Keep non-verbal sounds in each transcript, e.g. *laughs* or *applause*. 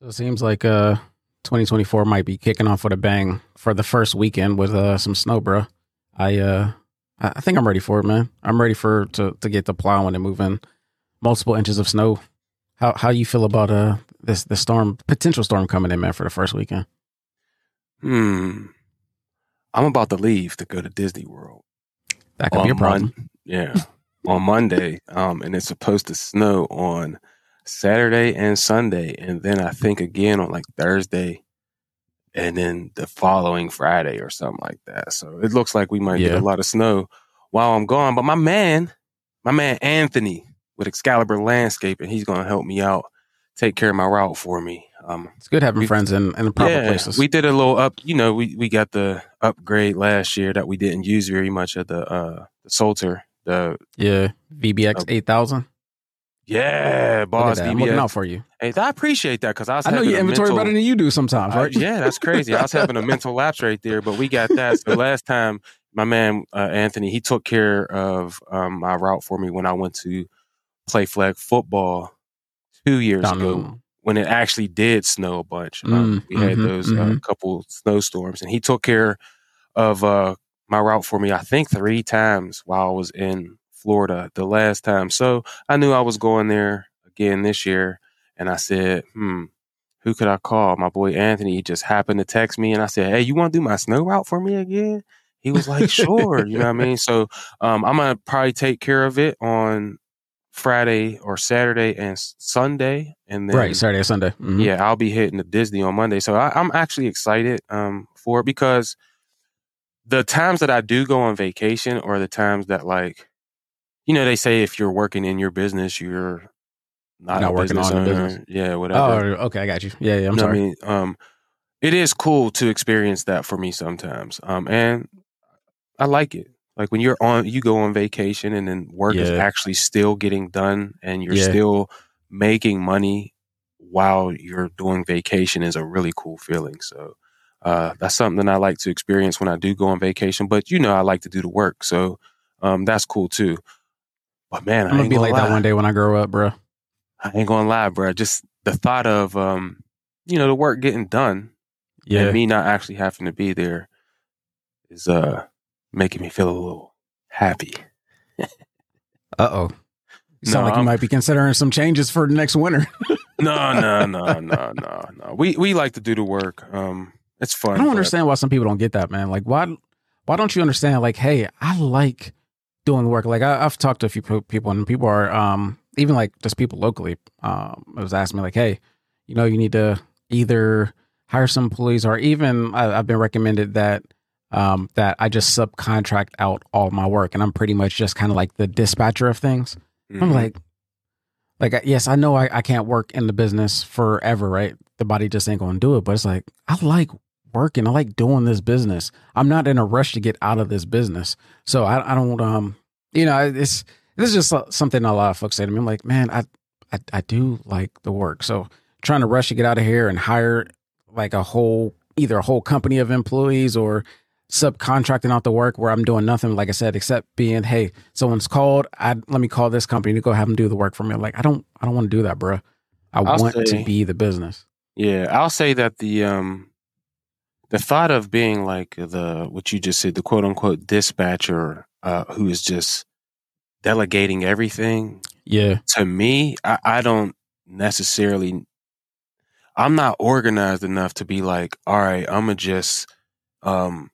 So it seems like uh 2024 might be kicking off with a bang for the first weekend with uh some snow, bro. I uh I think I'm ready for it, man. I'm ready for to to get the plowing and moving multiple inches of snow. How how you feel about uh this the storm potential storm coming in, man, for the first weekend? Hmm. I'm about to leave to go to Disney World. That could be a problem. Mon- yeah, on Monday. Um, and it's supposed to snow on Saturday and Sunday, and then I think again on like Thursday, and then the following Friday or something like that. So it looks like we might get a lot of snow while I'm gone. But my man, my man Anthony with Excalibur Landscape, and he's going to help me out, take care of my route for me. Um, It's good having we- friends in, in the proper places. we did a little up. You know, we, we got the upgrade last year that we didn't use very much of the uh the Salter. The yeah, VBX Oh. eight thousand. Yeah, boss. I'm looking out for you. Hey, I appreciate that because I was I know your inventory mental, better than you do sometimes, Uh, right? yeah, that's crazy. I was having a mental lapse right there, but we got that. So *laughs* last time, my man uh, Anthony, he took care of um, my route for me when I went to play flag football two years Down ago when it actually did snow a bunch. Um, Mm, we had mhm, those uh, mhm. couple snowstorms, and he took care of uh, my route for me. I think three times while I was in Florida the last time. So I knew I was going there again this year, and I said, "Hmm, who could I call?" My boy Anthony he just happened to text me, and I said, "Hey, you want to do my snow route for me again?" He was like, "Sure," you know what I mean. So um, I'm gonna probably take care of it on Friday or Saturday and Sunday, and then right, Saturday or Sunday. Mhm. yeah, I'll be hitting the Disney on Monday. So I, I'm actually excited um, for it because the times that I do go on vacation or the times that like, you know, they say if you're working in your business, you're not, Not a working business on owner. business. Yeah, whatever. Oh, okay, I got you. Yeah, yeah. I'm You know sorry. I mean, um, it is cool to experience that for me sometimes, um, and I like it. Like when you're on, you go on vacation, and then work is actually still getting done, and you're Yeah. still making money while you're doing vacation is a really cool feeling. So uh, that's something that I like to experience when I do go on vacation. But you know, I like to do the work, so um, that's cool too. But man, I I'm gonna ain't be gonna like lie. that one day when I grow up, bro. I ain't gonna lie, bro. Just the thought of um, you know, the work getting done Yeah. and me not actually having to be there is uh making me feel a little happy. *laughs* Uh oh. You sound No, like you I'm- might be considering some changes for next winter. *laughs* No, no, no, no, *laughs* no, no. We we like to do the work. Um, it's fun. I don't understand why some people don't get that, man. Like, why? Why don't you understand? Like, hey, I like doing work. Like, I, I've talked to a few people, and people are, um, even like just people locally, um, was asking me like, hey, you know, you need to either hire some employees, or even I, I've been recommended that, um, that I just subcontract out all my work, and I'm pretty much just kind of like the dispatcher of things. I'm Mhm. like, like yes, I know I, I can't work in the business forever, right? The body just ain't gonna do it. But it's like I like working. I like doing this business. I'm not in a rush to get out of this business. So I, I don't um you know it's this is just something a lot of folks say to me. I'm like, man, I I, I do like the work. So trying to rush to get out of here and hire like a whole either a whole company of employees or subcontracting out the work where I'm doing nothing, like I said, except being, hey, someone's called. I let me call this company to go have them do the work for me. Like I don't, I don't want to do that, bro. I I'll want say- to be the business. Yeah, I'll say that the um the thought of being like the what you just said, the quote unquote dispatcher uh who is just delegating everything Yeah, to me, I, I don't necessarily I'm not organized enough to be like, all right, I'm gonna just um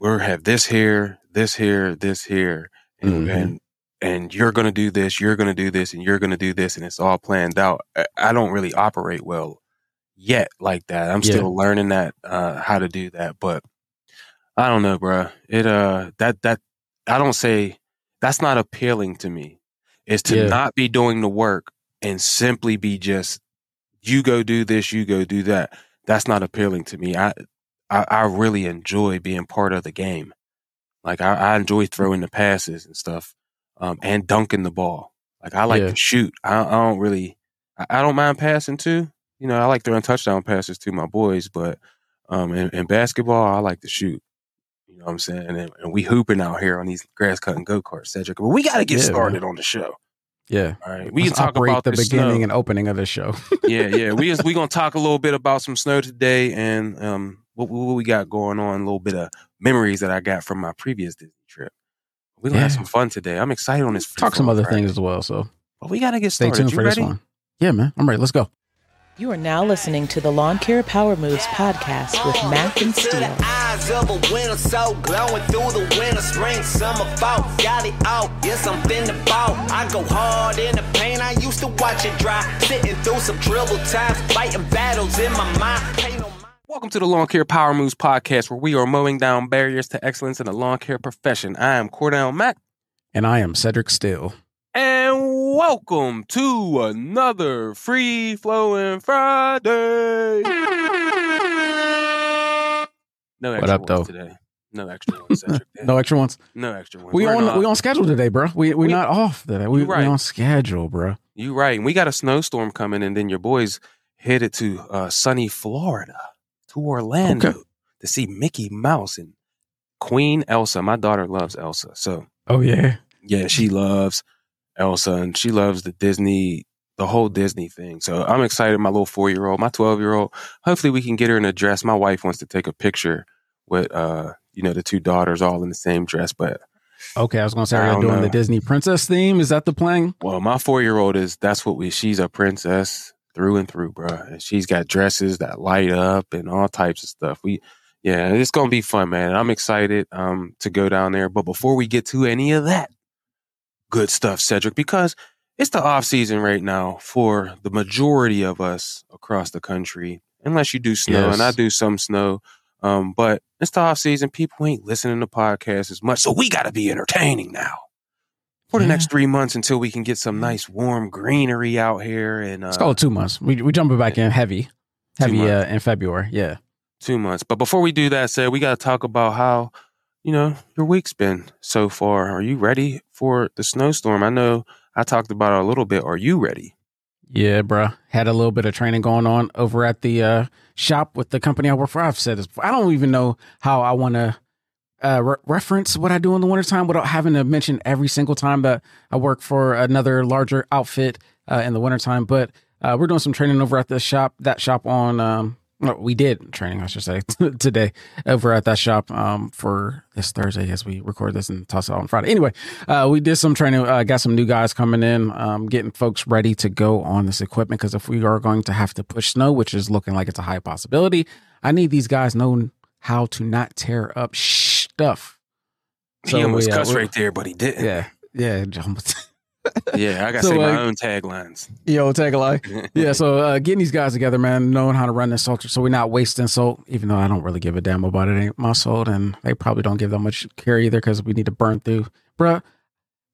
we'll have this here, this here, this here, and Mhm. and and you're gonna do this, you're gonna do this, and you're gonna do this, and it's all planned out. I, I don't really operate well yet like that. I'm Yeah. still learning that uh how to do that, but I don't know, bruh. It uh that that I don't say that's not appealing to me. Is to Yeah. not be doing the work and simply be just you go do this, you go do that. That's not appealing to me. I I, I really enjoy being part of the game. Like I, I enjoy throwing the passes and stuff, um, and dunking the ball. Like I like Yeah. to shoot. I, I don't really. I, I don't mind passing too. You know, I like throwing touchdown passes to my boys, but um, in, in basketball, I like to shoot. You know what I'm saying? And, and we hooping out here on these grass cutting go karts, Cedric. But we got to get Yeah, man. started on the show. Yeah. All right, we Let's can talk about the beginning snow. and opening of the show. *laughs* yeah, yeah. We just, we gonna talk a little bit about some snow today, and um, what, what we got going on. A little bit of memories that I got from my previous Disney trip. We're gonna have some fun today. I'm excited on this. Talk some other Friday. things as well. So but we gotta get stay started. tuned you for ready? this one. Yeah, man. I'm ready. Let's go. You are now listening to the Lawn Care Power Moves podcast with Mack and To Steele. the eyes of a winter, so glowing through the winter, spring, summer, fall. Got it out, yes, I'm finna ball. I go hard in the pain, I used to watch it dry. Sitting through some troubled times, fighting battles in my mind. Pay no mind. Welcome to the Lawn Care Power Moves podcast, where we are mowing down barriers to excellence in the lawn care profession. I am Cordell Mack, And I am Cedric Still. Welcome to another free flowing Friday. No What extra up, ones though? today. No extra ones, *laughs* No extra ones. no extra ones. We We're on not- we on schedule today, bro. We we We- not off today. We, right. we on schedule, bro. You right. And we got a snowstorm coming, and then your boys headed to uh, sunny Florida, to Orlando, Okay. to see Mickey Mouse and Queen Elsa. My daughter loves Elsa, so Oh yeah. yeah, she loves Elsa, and she loves the Disney, the whole Disney thing. So I'm excited. My little four year old, my twelve year old. Hopefully, we can get her in a dress. My wife wants to take a picture with, uh, you know, the two daughters all in the same dress, but Okay, I was gonna say I are you doing know. the Disney princess theme? Is that the plan? Well, my four year old is that's what we. She's a princess through and through, bro. And she's got dresses that light up and all types of stuff. We, yeah, it's gonna be fun, man. I'm excited um to go down there. But before we get to any of that good stuff, Cedric, because it's the off season right now for the majority of us across the country, unless you do snow, Yes. and I do some snow. Um, but it's the off season. People ain't listening to podcasts as much, so we got to be entertaining now for the Yeah. next three months until we can get some nice warm greenery out here and uh, Let's call it two months. We we jumping back in heavy, heavy uh, in February. Yeah. two months. But before we do that, said we got to talk about how you know your week's been so far. Are you ready for the snowstorm? I know I talked about it a little bit. Are you ready? Yeah, bruh. Had a little bit of training going on over at the uh, shop with the company I work for. I've said this. I don't even know how I want to uh, re- reference what I do in the wintertime without having to mention every single time that I work for another larger outfit uh, in the wintertime. But uh, we're doing some training over at the shop, that shop on, um, we did training, I should say, *laughs* today over at that shop um, for this Thursday as we record this and toss it out on Friday. Anyway, uh, we did some training, uh, got some new guys coming in, um, getting folks ready to go on this equipment because if we are going to have to push snow, which is looking like it's a high possibility, I need these guys knowing how to not tear up stuff. he almost we, uh, cussed right there, but he didn't. Yeah, yeah. Yeah. I got to So, say my uh, own taglines. Yo, tagline. *laughs* yeah, so uh, getting these guys together, man, knowing how to run this salt, so we're not wasting salt. Even though I don't really give a damn about it, ain't my salt, and they probably don't give that much care either because we need to burn through, bruh.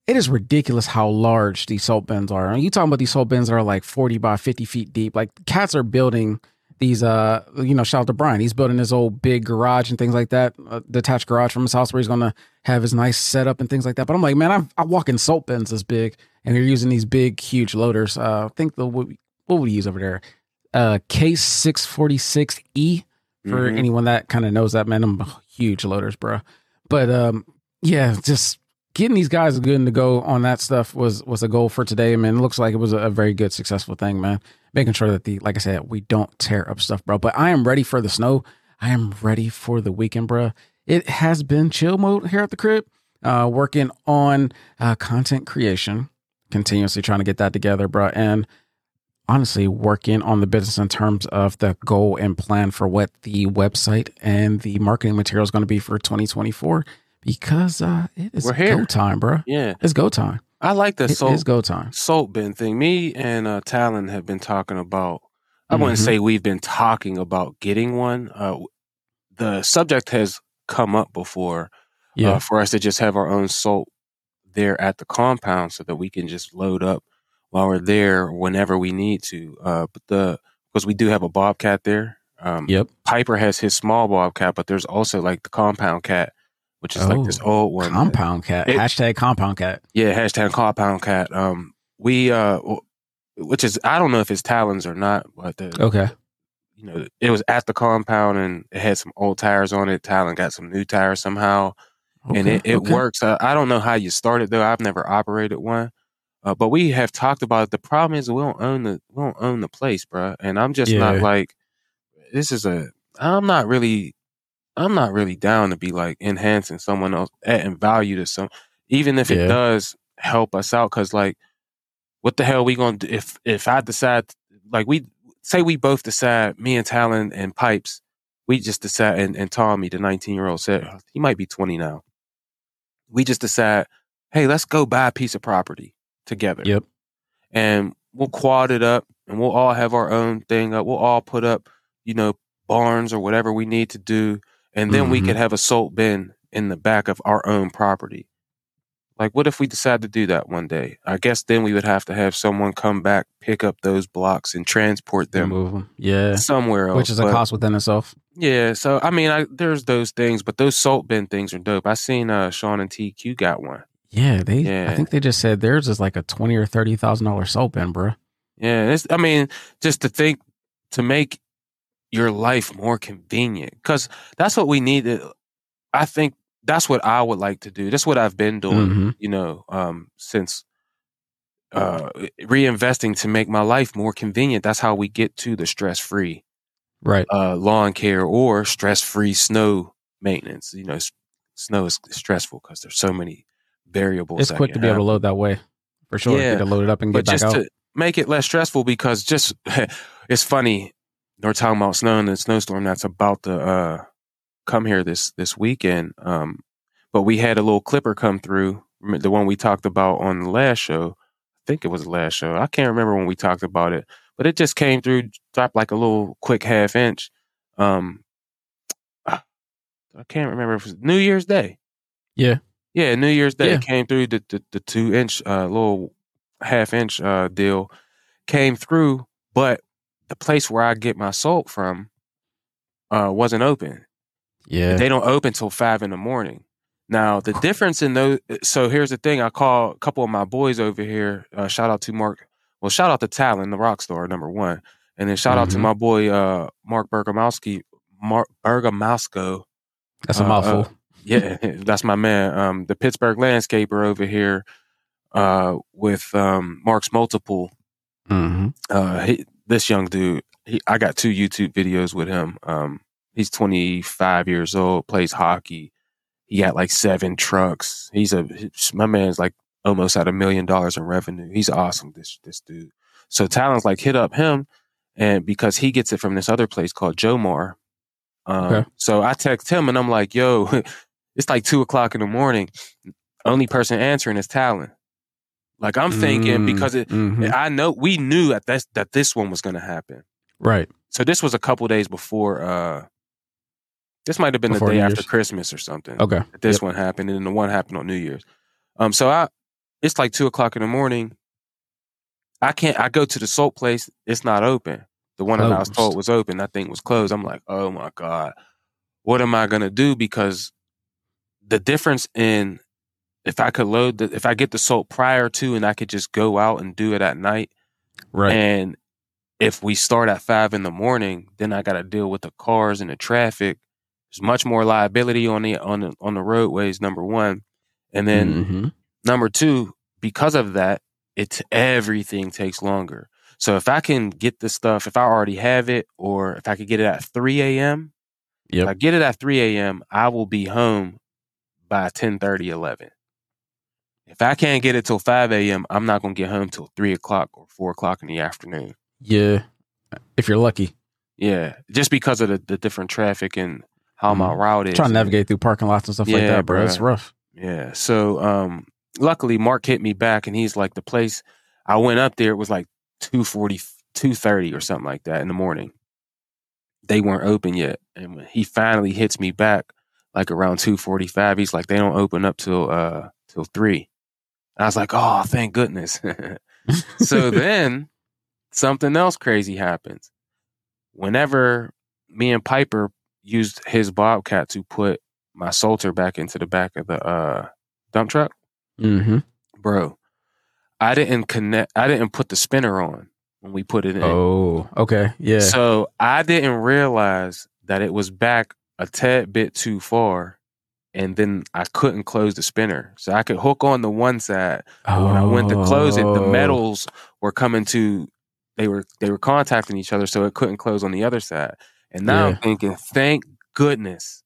It is ridiculous how large these salt bins are. And you talking about these salt bins that are like forty by fifty feet deep. Like cats are building these. Uh, you know, shout out to Brian. He's building his old big garage and things like that, uh, detached garage from his house where he's gonna have his nice setup and things like that. But I'm like, man, I, I walk in salt bins this big, and they're using these big, huge loaders. Uh, I think the what, we- what would use over there? Uh, Case six forty six E for Mhm. anyone that kind of knows that man. I'm huge loaders, bro. But um, yeah, just getting these guys good to go on that stuff was was a goal for today, man. It looks like it was a, a very good, successful thing, man. Making sure that the like I said, we don't tear up stuff, bro. But I am ready for the snow. I am ready for the weekend, bro. It has been chill mode here at the crib. Uh, working on uh, content creation, continuously trying to get that together, bro. And honestly, working on the business in terms of the goal and plan for what the website and the marketing material is going to be for 2024 because uh, it is go time, bro. Yeah, It's go time. I like the It is salt go time. salt bin thing. Me and uh, Talon have been talking about. I wouldn't Mhm. say we've been talking about getting one. Uh, the subject has come up before Yeah. uh, for us to just have our own soap there at the compound so that we can just load up while we're there whenever we need to. Uh, but the because we do have a bobcat there. Um, yep. Piper has his small bobcat, but there's also like the compound cat, which is like this Oh, old one. Compound cat. It- Hashtag compound cat. yeah, hashtag compound cat. Um, we uh, which is I don't know if it's Talons or not, but the, Okay. you know it was at the compound and it had some old tires on it. Talon got some new tires somehow, and it, it okay. works. I, I don't know how you started though. I've never operated one, Uh, but we have talked about it. The problem is we don't own the we don't own the place, bro. And I'm just not like this is a. I'm not really. I'm not really down to be like enhancing someone else, adding value to some, even if it does help us out. Because like, what the hell we gonna do if if I decide like we say we both decide me and Talon and Pipes, we just decide and, and Tommy, the 19 year old said oh, he might be 20 now. We just decide, hey, let's go buy a piece of property together Yep. and we'll quad it up and we'll all have our own thing up. We'll all put up, you know, barns or whatever we need to do. And then we Mhm. could have a salt bin in the back of our own property. Like, what if we decide to do that one day? I guess then we would have to have someone come back, pick up those blocks, and transport them Move 'em. Yeah. somewhere else. Which is a But- cost within itself. Yeah, so I mean, I, there's those things, but those salt bin things are dope. I seen uh, Sean and TQ got one. Yeah, they. Yeah. I think they just said theirs is like a twenty or thirty thousand dollar soap bin, bro. Yeah, it's, I mean, just to think to make your life more convenient, because that's what we need. To, I think that's what I would like to do. That's what I've been doing, Mhm. you know, um, since uh, reinvesting to make my life more convenient. That's how we get to the stress free Right. uh, lawn care or stress free snow maintenance. You know, s- snow is stressful because there's so many variables. It's quick to be able to load that way, for sure. Yeah, Get it up and but get back just out. to make it less stressful because just *laughs* it's funny we're talking about snow and the snowstorm that's about to uh come here this this weekend um but we had a little clipper come through the one we talked about on the last show i think it was the last show i can't remember when we talked about it but it just came through dropped like a little quick half inch um i can't remember if it was new year's day Yeah. yeah new year's day Yeah. came through the, the, the two inch uh little half inch uh deal came through, but the place where I get my salt from uh wasn't open. yeah. They don't open till five in the morning. Now the difference in those so here's the thing. I call a couple of my boys over here. Uh, shout out to Mark. Well, shout out to Talon, the rock star, number one. And then shout out to Mhm. my boy uh Mark Bergamowski, Mark Bergamowsko. That's a uh, mouthful. uh, Yeah, *laughs* *laughs* that's my man. Um, the Pittsburgh landscaper over here, uh, with um Mark's multiple hmm uh he, this young dude he, i got two youtube videos with him. Um he's 25 years old plays hockey. He got like seven trucks. He's a my man's like almost at a million dollars in revenue. He's awesome this this dude. So talon's like hit up him and because he gets it from this other place called jomar um Okay. so i text him and i'm like yo *laughs* it's like two o'clock in the morning. Only person answering is talon like i'm thinking Mm, because it mhm. I know we knew that this that this one was going to happen. Right. So this was a couple days before. uh This might have been Before the day after Christmas or something. Okay. that This Yep. one happened, and then the one happened on New Year's. Um, so I, it's like two o'clock in the morning. I can't. I go to the salt place. It's not open. The one that I was told was open. That thing was closed. I'm like, oh my god, what am I gonna do? Because the difference in if I could load the if I get the salt prior to and I could just go out and do it at night. Right. And if we start at five in the morning, then I got to deal with the cars and the traffic. There's much more liability on the on the on the roadways. Number one, and then Mhm. number two, because of that, it everything takes longer. So if I can get the stuff, if I already have it, or if I could get it at three a.m., if I get it at three a.m., I will be home by 10, 11. If I can't get it till 5 a.m., I'm not going to get home till 3 o'clock or 4 o'clock in the afternoon. Yeah. If you're lucky. Yeah, just because of the, the different traffic and how my Mhm. route is. Trying to navigate through parking lots and stuff like that, bro. It's rough. Yeah. So, um, luckily, Mark hit me back and he's like, the place I went up there, it was like 240, 230 or something like that in the morning. They weren't open yet. And when he finally hits me back, like around 245, he's like, they don't open up till, uh, till three. And I was like, oh, thank goodness. *laughs* so then something else crazy happens. Whenever me and Piper used his Bobcat to put my salter back into the back of the uh, dump truck, hmm bro, I didn't connect. I didn't put the spinner on when we put it in. Oh, okay. Yeah. So I didn't realize that it was back a tad bit too far, and then I couldn't close the spinner. So I could hook on the one side, but when I went to close it, the Oh. metals were coming to they were they were contacting each other, so it couldn't close on the other side. And now I'm thinking, thank goodness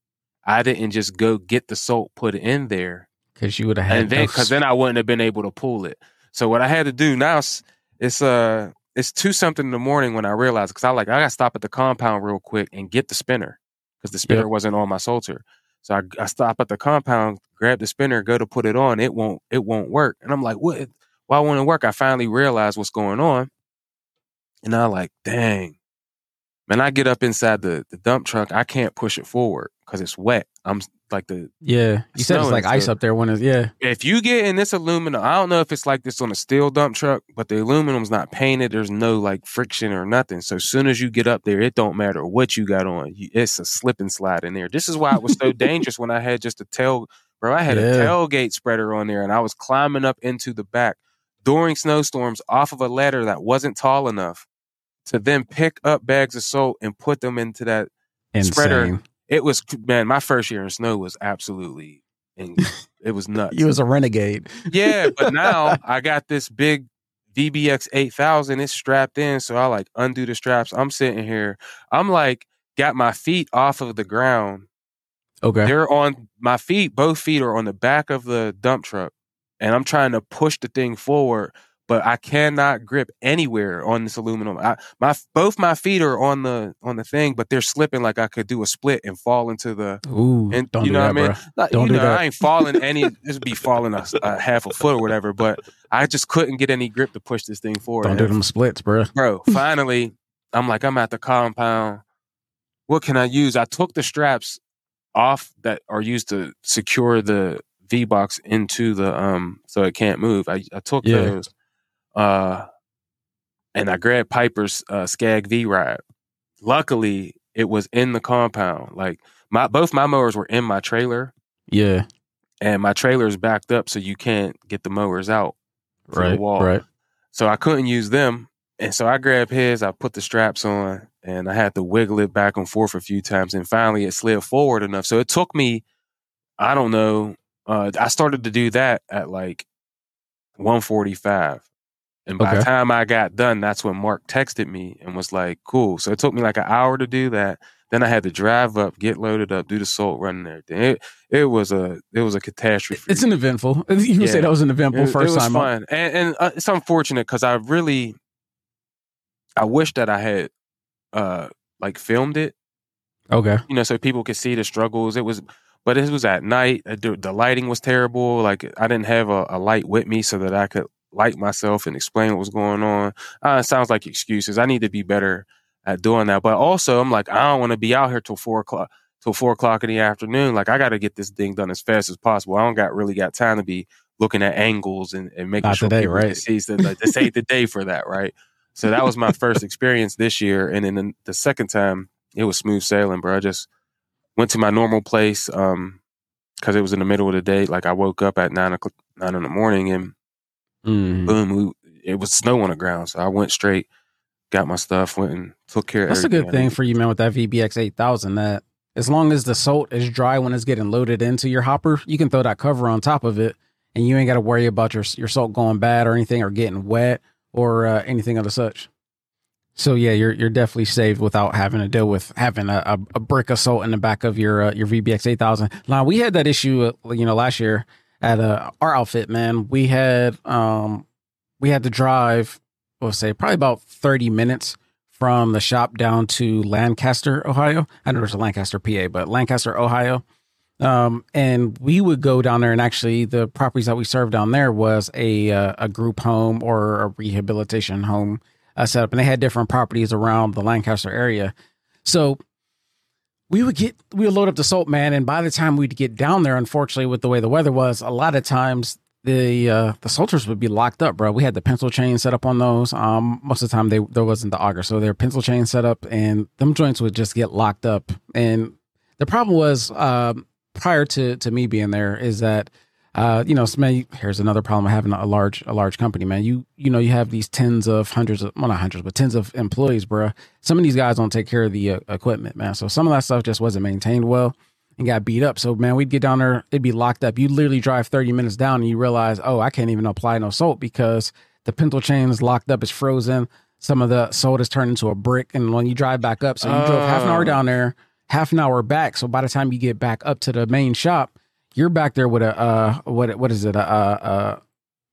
I didn't just go get the salt put in there because you would have had and then because then I wouldn't have been able to pull it. So what I had to do now is it's uh it's two something in the morning when I realized because I like I got to stop at the compound real quick and get the spinner because the spinner Yep. wasn't on my salter. So I, I stop at the compound, grab the spinner, go to put it on. It won't it won't work, and I'm like, what? Why won't it work? I finally realize what's going on, and I'm like, dang. Man, I get up inside the, the dump truck. I can't push it forward because it's wet. I'm like the yeah. You said it's like ice stuff. up there when it's yeah. if you get in this aluminum, I don't know if it's like this on a steel dump truck, but the aluminum's not painted. There's no like friction or nothing. So as soon as you get up there, it don't matter what you got on. You, it's a slip and slide in there. This is why it was so *laughs* dangerous when I had just a tail, bro. I had a tailgate spreader on there, and I was climbing up into the back during snowstorms off of a ladder that wasn't tall enough to then pick up bags of salt and put them into that Insane. spreader. It was man, my first year in snow was absolutely, it was *laughs* nuts. You was a renegade. Yeah, but now *laughs* I got this big VBX 8000. It's strapped in. So I like undo the straps. I'm sitting here. I'm like, got my feet off of the ground. Okay. They're on my feet. Both feet are on the back of the dump truck. And I'm trying to push the thing forward, but I cannot grip anywhere on this aluminum. I, my both my feet are on the on the thing, but they're slipping like I could do a split and fall into the Ooh, and don't you do know that, what I mean? Don't you do know, that. I ain't falling any. *laughs* This would be falling a, a half a foot or whatever. But I just couldn't get any grip to push this thing forward. Don't do them splits, bro. bro. *laughs* Finally, I'm like, I'm at the compound. What can I use? I took the straps off that are used to secure the V box into the um so it can't move. I, I took Yeah. those, uh, and I grabbed Piper's uh, Scag V ride. Luckily, it was in the compound. Like my both my mowers were in my trailer, Yeah. and my trailer is backed up, so you can't get the mowers out. Right. wall. Right. So I couldn't use them. And so I grabbed his, I put the straps on, and I had to wiggle it back and forth a few times. And finally it slid forward enough. So it took me, I don't know, uh, I started to do that at like 145. And by the time I got done, that's when Mark texted me and was like, cool. So it took me like an hour to do that. Then I had to drive up, get loaded up, do the salt run and everything. It, it was a it was a catastrophe. It's an eventful. *laughs* You Yeah. say that was an eventful It- it, was time. up. fun, and, and uh, it's unfortunate because I really, I wish that I had, uh, like filmed it, Okay. you know, so people could see the struggles. It was, but it was at night. The, the lighting was terrible. Like I didn't have a, a light with me so that I could light myself and explain what was going on. Uh, it sounds like excuses. I need to be better at doing that. But also, I'm like, I don't want to be out here till four o'clock. Till four o'clock in the afternoon, like I got to get this thing done as fast as possible. I don't got really got time to be looking at angles and, and making Not sure today, people right? can see. So like, this ain't the day for that, right? So that was my first *laughs* experience this year, and then the, the second time it was smooth sailing, bro. I just went to my normal place um because it was in the middle of the day. Like I woke up at nine o'clock, nine in the morning, and Mhm. boom, we, it was snow on the ground. So I went straight, got my stuff, went and took care. of it. That's a good thing for you, man, with that VBX 8000. That as long as the salt is dry when it's getting loaded into your hopper, you can throw that cover on top of it, and you ain't got to worry about your your salt going bad or anything, or getting wet or uh, anything of the such. So yeah, you're you're definitely saved without having to deal with having a, a, a brick of salt in the back of your uh, your VBX 8000. Now we had that issue, uh, you know, last year at our outfit. Man, we had um we had to drive, we'll say probably about 30 minutes from the shop down to Lancaster, Ohio. I know a Lancaster, PA, but Lancaster, Ohio. Um, and we would go down there, and actually, the properties that we served down there was a uh, a group home or a rehabilitation home uh, set up, and they had different properties around the Lancaster area. So we would get we would load up the salt, man, and by the time we'd get down there, unfortunately, with the way the weather was, a lot of times the uh the salters would be locked up, bro. We had the pintle chain set up on those. Um, most of the time they there wasn't the auger, so their pintle chain set up, and them joints would just get locked up. And the problem was, um, prior to to me being there, is that uh, you know, so, man, here's another problem of having a large a large company, man. You you know, you have these tens of hundreds of well not hundreds, but tens of employees, bro. Some of these guys don't take care of the uh, equipment, man. So some of that stuff just wasn't maintained well. and got beat up. So man, we'd get down there, it'd be locked up. You literally drive 30 minutes down and you realize, oh, I can't even apply no salt because the pintle chain is locked up, it's frozen. Some of the salt is turned into a brick. And when you drive back up, so you drove half an hour Oh. down there, half an hour back. So by the time you get back up to the main shop, you're back there with a uh what what is it? A uh, uh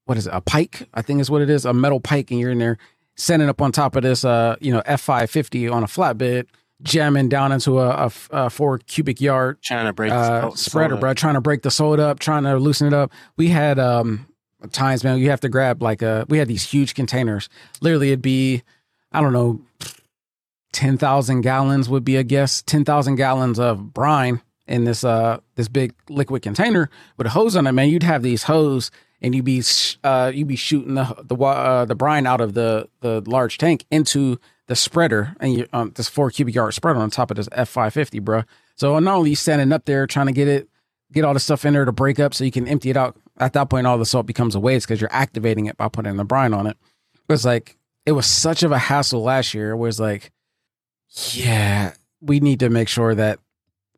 what is it? A pike, I think is what it is, a metal pike, and you're in there sending up on top of this uh, you know, F five fifty on a flatbed, jamming down into a four cubic yard Trying to break uh, spreader, bro. Trying to break the soda up, trying to loosen it up. We had um times, man. You have to grab like a. We had these huge containers. Literally, it'd be, I don't know, ten thousand gallons would be a guess. Ten thousand gallons of brine in this uh this big liquid container with a hose on it, man. You'd have these hose. And you'd be sh- uh, you'd be shooting the the uh, the brine out of the the large tank into the spreader and you um, this four cubic yard spreader on top of this F five fifty, bro. So not only you standing up there trying to get it, get all the stuff in there to break up so you can empty it out. At that point, all the salt becomes a waste because you're activating it by putting the brine on it. It was like it was such of a hassle last year. It was like, yeah, we need to make sure that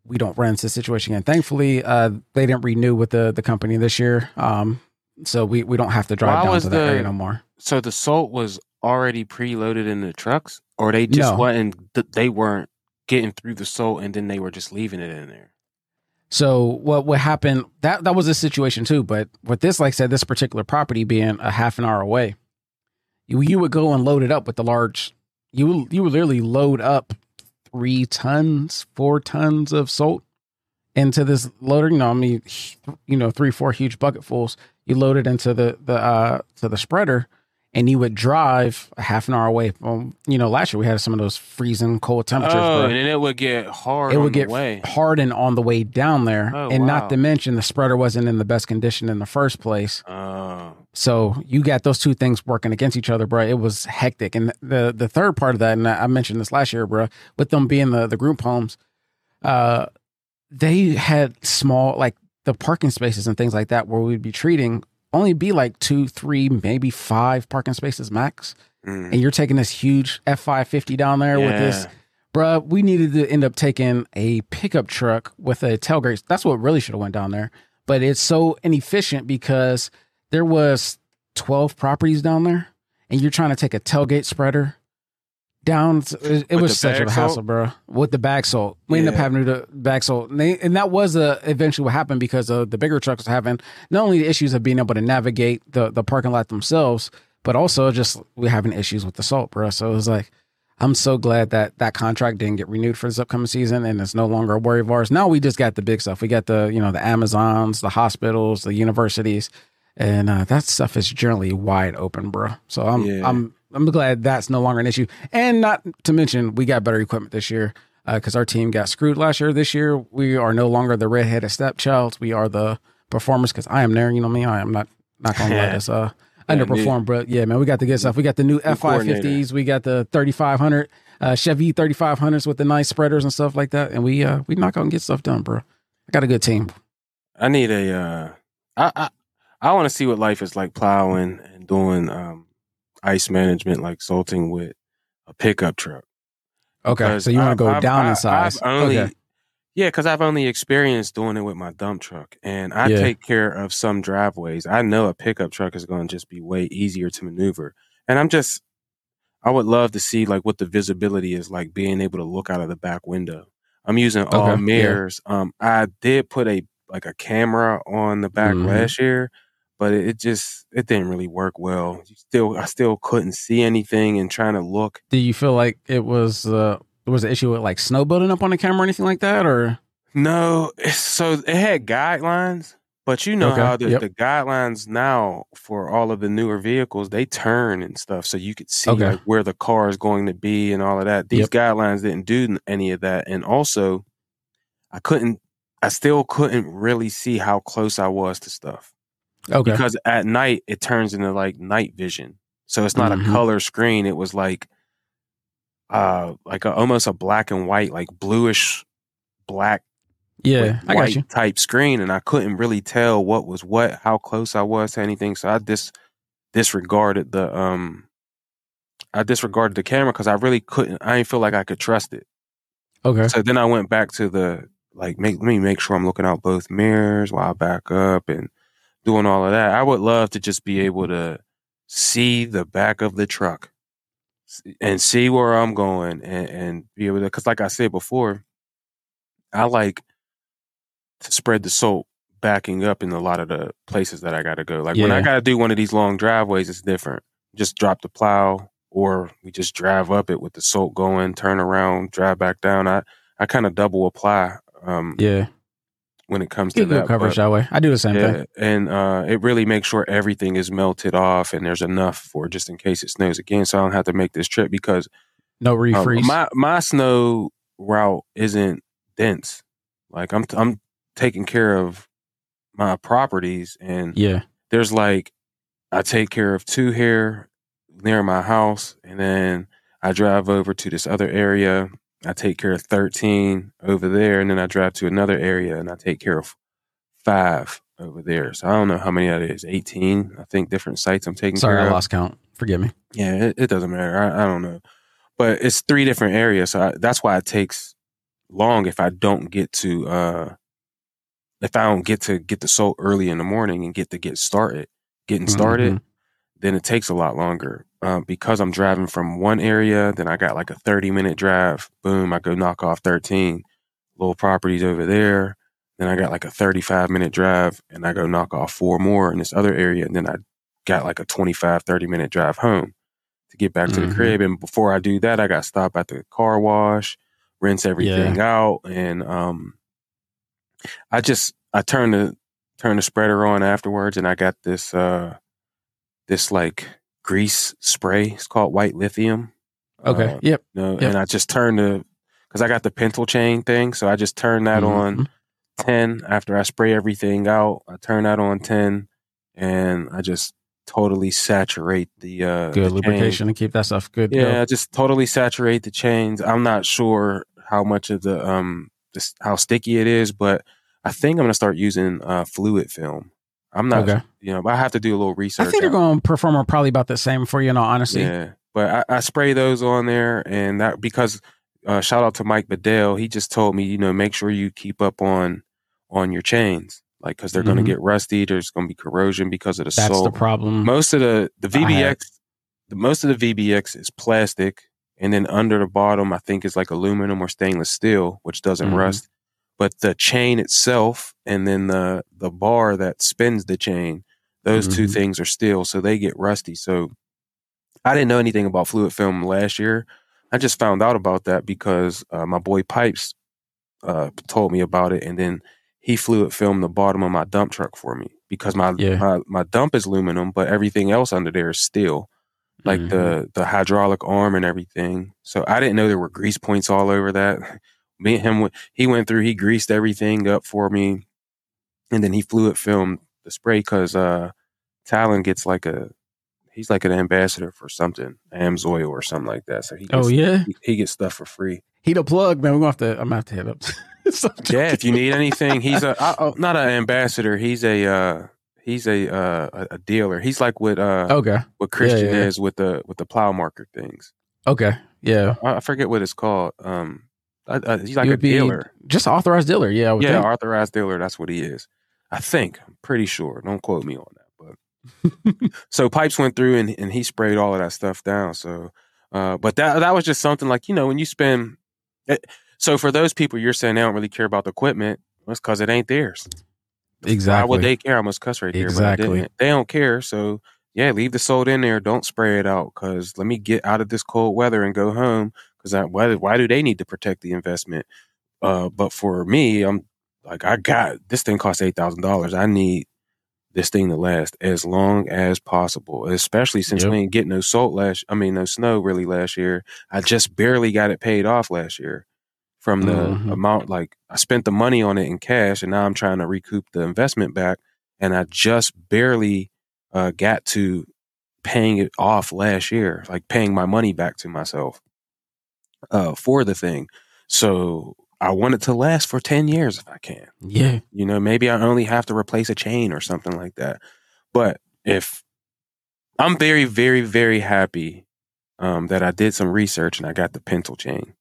we don't run into this situation again. Thankfully, uh, they didn't renew with the the company this year, um, so we we don't have to drive Why down to that the- area no more. So the salt was already preloaded in the trucks, or they just No. wasn't. They weren't getting through the salt, and then they were just leaving it in there. So what what happened? That that was a situation too. But with this, like I said, this particular property being a half an hour away, you you would go and load it up with the large. You you would literally load up three tons, four tons of salt into this loader. You know, I mean, you know, three four huge bucketfuls. You load it into the the uh to the spreader, and you would drive a half an hour away. From, you know, last year we had some of those freezing cold temperatures. oh, and then it would get hard. it would get way. hardened on the way down there. Oh, and wow. not to mention the spreader wasn't in the best condition in the first place. Oh, So you got those two things working against each other, bro. It was hectic. And the the third part of that, and I mentioned this last year, bro, with them being the the group homes, uh, they had small like the parking spaces and things like that where we'd be treating only be like two, three, maybe five parking spaces max. mm. And you're taking this huge F five fifty down there with this Yeah. bruh, we needed to end up taking a pickup truck with a tailgate. That's what really should have went down there. But it's so inefficient because there was 12 properties down there and you're trying to take a tailgate spreader down. It, it was such a hassle, salt? bro. With the bag salt. We ended up having to do the bag salt. And, they, and that was uh, eventually what happened because uh, the bigger trucks were having not only the issues of being able to navigate the, the parking lot themselves, but also just we're having issues with the salt, bro. So it was like, I'm so glad that that contract didn't get renewed for this upcoming season, and it's no longer a worry of ours. Now we just got the big stuff. We got the you know the Amazons, the hospitals, the universities, and uh, that stuff is generally wide open, bro. So I'm Yeah. I'm I'm glad that's no longer an issue. And not to mention, we got better equipment this year because our team got screwed last year. This year, we are no longer the redheaded stepchilds. We are the performers because I am there. You know me. I am not not gonna let us uh *laughs* Yeah, underperform, bro. Yeah, man, we got the good stuff. We got the new F five fifties. We got the thirty five hundred uh, Chevy thirty five hundreds with the nice spreaders and stuff like that. And we uh we knock out and get stuff done, bro. I got a good team. I need a. Uh, I I, I want to see what life is like plowing and doing um, ice management, like salting with a pickup truck. Okay, Because so you want to go I've- down I- in size? I've only, okay, Yeah, because I've only experienced doing it with my dump truck, and I Yeah. take care of some driveways. I know a pickup truck is going to just be way easier to maneuver, and I'm just, I would love to see like what the visibility is like, being able to look out of the back window. I'm using all Okay, yeah. mirrors. Um, I did put a like a camera on the back Mhm. last year, but it, just it didn't really work well. You Still, I still couldn't see anything, and trying to look. do you feel like it was uh there was an issue with like snow building up on the camera or anything like that, or No, so it had guidelines, but you know Okay, how the, yep. the guidelines now for all of the newer vehicles they turn and stuff, so you could see Okay. like where the car is going to be and all of that. These Yep. guidelines didn't do any of that, and also I couldn't, I still couldn't really see how close I was to stuff okay, because at night it turns into like night vision, so it's not Mhm. a color screen. It was like, uh, like a, almost a black and white, like bluish black yeah, I white type screen, and I couldn't really tell what was what, how close I was to anything. So I dis disregarded the um, I disregarded the camera because I really couldn't. I didn't feel like I could trust it. Okay, So then I went back to the like make let me make sure I'm looking out both mirrors while I back up and doing all of that. I would love to just be able to see the back of the truck and see where I'm going and, and be able to because like I said before, I like to spread the salt backing up in a lot of the places that I gotta go. Like when I gotta do one of these long driveways, it's different. Just drop the plow or we just drive up it with the salt going, turn around, drive back down. I, I kind of double apply um Yeah. When it comes to Get that. coverage but- that way. I do the same yeah, thing. and uh, it really makes sure everything is melted off and there's enough for just in case it snows again, so I don't have to make this trip because No um, refreeze. my my snow route isn't dense. Like I'm I'm taking care of my properties, and yeah. there's like I take care of two here near my house, and then I drive over to this other area. I take care of 13 over there, and then I drive to another area and I take care of five over there. So I don't know how many that is. 18, I think, different sites I'm taking Sorry, I of. lost count. Forgive me. Yeah, it, it doesn't matter. I, I don't know, but it's three different areas, so I, that's why it takes long if I don't get to uh if I don't get to get the soul early in the morning and get to get started, getting started, Mhm. then it takes a lot longer. Um, because I'm driving from one area, then I got like a 30 minute drive. Boom, I go knock off 13 little properties over there. Then I got like a 35 minute drive and I go knock off four more in this other area. And then I got like a 25, 30 minute drive home to get back to Mhm. the crib. And before I do that, I got to stop at the car wash, rinse everything out. And, um, I just, I turn the, turn the spreader on afterwards and I got this, uh, this like grease spray. It's called white lithium. Okay. Uh, yep. no, Yep. and I just turned the, cause I got the pintle chain thing. So I just turned that on Mhm. 10 after I spray everything out. I turn that on 10 and I just totally saturate the uh Good the lubrication to keep that stuff good. to go. Yeah, just totally saturate the chains. I'm not sure how much of the um this, how sticky it is, but I think I'm gonna start using uh fluid film. I'm not Okay. you know, but I have to do a little research. I think they're going to perform probably about the same for you, in all honesty. yeah, but I, I spray those on there, and that because uh, shout out to Mike Bedell, he just told me, you know, make sure you keep up on on your chains, like because they're going Mhm. to get rusty. There's going to be corrosion because of the salt. That's sole. the problem. Most of the the VBX, the most of the VBX is plastic, and then under the bottom, I think is like aluminum or stainless steel, which doesn't Mhm. rust. But the chain itself, and then the the bar that spins the chain, those two Mhm. things are steel, so they get rusty. So I didn't know anything about fluid film last year. I just found out about that because uh, my boy Pipes uh, told me about it, and then he fluid filmed the bottom of my dump truck for me because my Yeah. my, my dump is aluminum, but everything else under there is steel, like Mhm. the the hydraulic arm and everything. So I didn't know there were grease points all over that. Me and him, he went through, he greased everything up for me, and then he fluid filmed the spray because uh, Talon gets like a he's like an ambassador for something, Amsoil or something like that. So he gets, Oh yeah, he, he gets stuff for free. he the plug, man. We're gonna have to. I'm gonna have to hit up. *laughs* Yeah, if you need anything, he's a I, oh, *laughs* not an ambassador. He's a uh, he's a, uh, a dealer. He's like what uh, okay, what Christian yeah, yeah. is with the with the plow marker things. okay, yeah. I, I forget what it's called. Um, I, he's like a dealer. just authorized dealer. Yeah, Yeah, think. authorized dealer. That's what he is. I think. I'm pretty sure. Don't quote me on that. But *laughs* so pipes went through and and he sprayed all of that stuff down. So, uh, but that that was just something like you know when you spend. It, so for those people you're saying they don't really care about the equipment, that's because it ain't theirs. Why exactly. would they care? I must cuss right I Exactly. They don't care. So yeah, leave the salt in there. Don't spray it out because let me get out of this cold weather and go home. Because why? Why do they need to protect the investment? Uh, but for me, I'm like I got this thing costs eight thousand dollars. I need this thing to last as long as possible. Especially since Yep. we ain't getting no salt last. I mean, no snow really last year. I just barely got it paid off last year from the Mhm. amount. Like I spent the money on it in cash, and now I'm trying to recoup the investment back. And I just barely uh, got to paying it off last year, like paying my money back to myself uh, for the thing. So I want it to last for 10 years if I can. yeah, You know, maybe I only have to replace a chain or something like that. But if I'm very, very, very happy um, that I did some research and I got the pintle chain.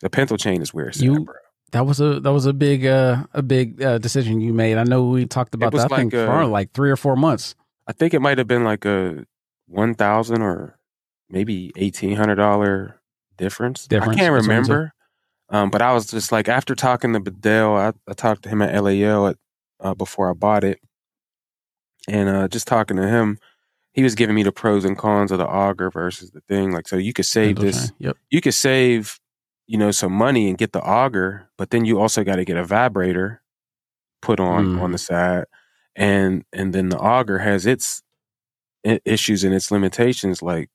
The pintle chain is where it's You- at, bro. That was a that was a big uh a big uh, decision you made. I know we talked about that like, for uh, like three or four months. I think it might have been like a one thousand or maybe eighteen hundred dollar difference. Difference I can't between the two. remember. Um, but I was just like after talking to Bedell, I, I talked to him at LAO at, uh, before I bought it, and uh, just talking to him, he was giving me the pros and cons of the auger versus the thing. Like, so you could save Handle this. Yep. you could save, you know, some money and get the auger, but then you also got to get a vibrator put on Mm. on the side, and and then the auger has its issues and its limitations, like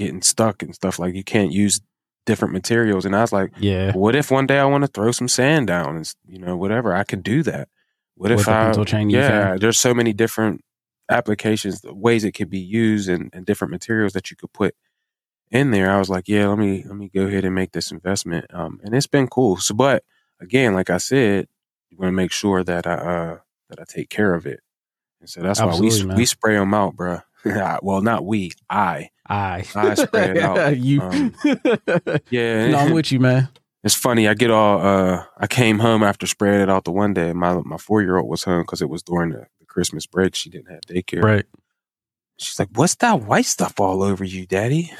getting stuck and stuff. Like you can't use different materials. And I was like, Yeah. what if one day I want to throw some sand down and you know whatever I could do that. What With if I yeah? There's so many different applications, ways it could be used, and, and different materials that you could put in there. I was like, yeah, let me let me go ahead and make this investment. Um, and it's been cool. So, but again, like I said, you want to make sure that I uh that I take care of it. And so that's why we man. we spray them out, bruh. *laughs* well, not we, I. I I spray it out. you. Um, Yeah, no, I'm with you, man. It's funny. I get all. uh I came home after spraying it out the one day. My my four year old was home because it was during the, the Christmas break. She didn't have daycare. Right. She's like, "What's that white stuff all over you, Daddy?"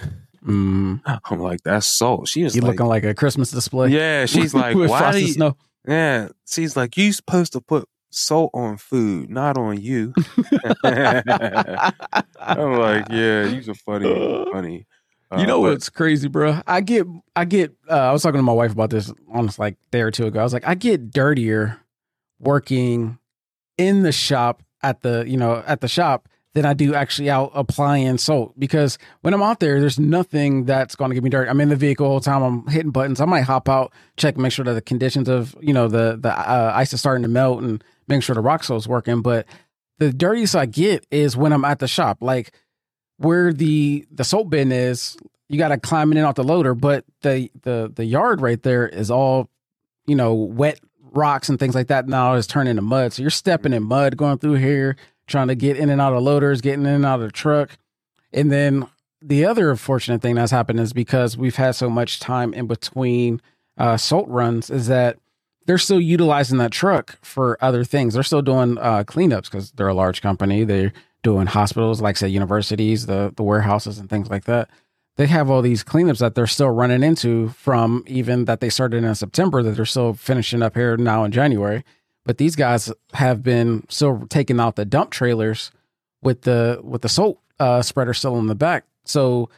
Mm, I'm like, "That's salt." She was you like, looking like a Christmas display. "Yeah." She's *laughs* like, "Why?" Do you, snow. yeah. She's like, "You supposed to put salt on food, not on you." *laughs* I'm like, "Yeah, you's a *laughs* funny, funny." You Uh, know what's crazy, bro? I get, I get. Uh, I was talking to my wife about this almost like day or two ago. I was like, I get dirtier working in the shop at the, you know, at the shop than I do actually out applying salt because when I'm out there, there's nothing that's going to get me dirty. I'm in the vehicle all the time. I'm hitting buttons. I might hop out, check, make sure that the conditions of, you know, the the uh, ice is starting to melt and making sure the soul's working. But the dirtiest I get is when I'm at the shop, like where the the salt bin is. You got to climb in and out the loader, but the the the yard right there is all, you know, wet rocks and things like that. Now it's turning into mud, so you're stepping in mud going through here, trying to get in and out of loaders, getting in and out of the truck, and then the other unfortunate thing that's happened is because we've had so much time in between uh, salt runs, is that they're still utilizing that truck for other things. They're still doing uh, cleanups because they're a large company. They're doing hospitals, like say universities, the the warehouses and things like that. They have all these cleanups that they're still running into from even that they started in September that they're still finishing up here now in January. But these guys have been still taking out the dump trailers with the with the salt uh, spreader still in the back. So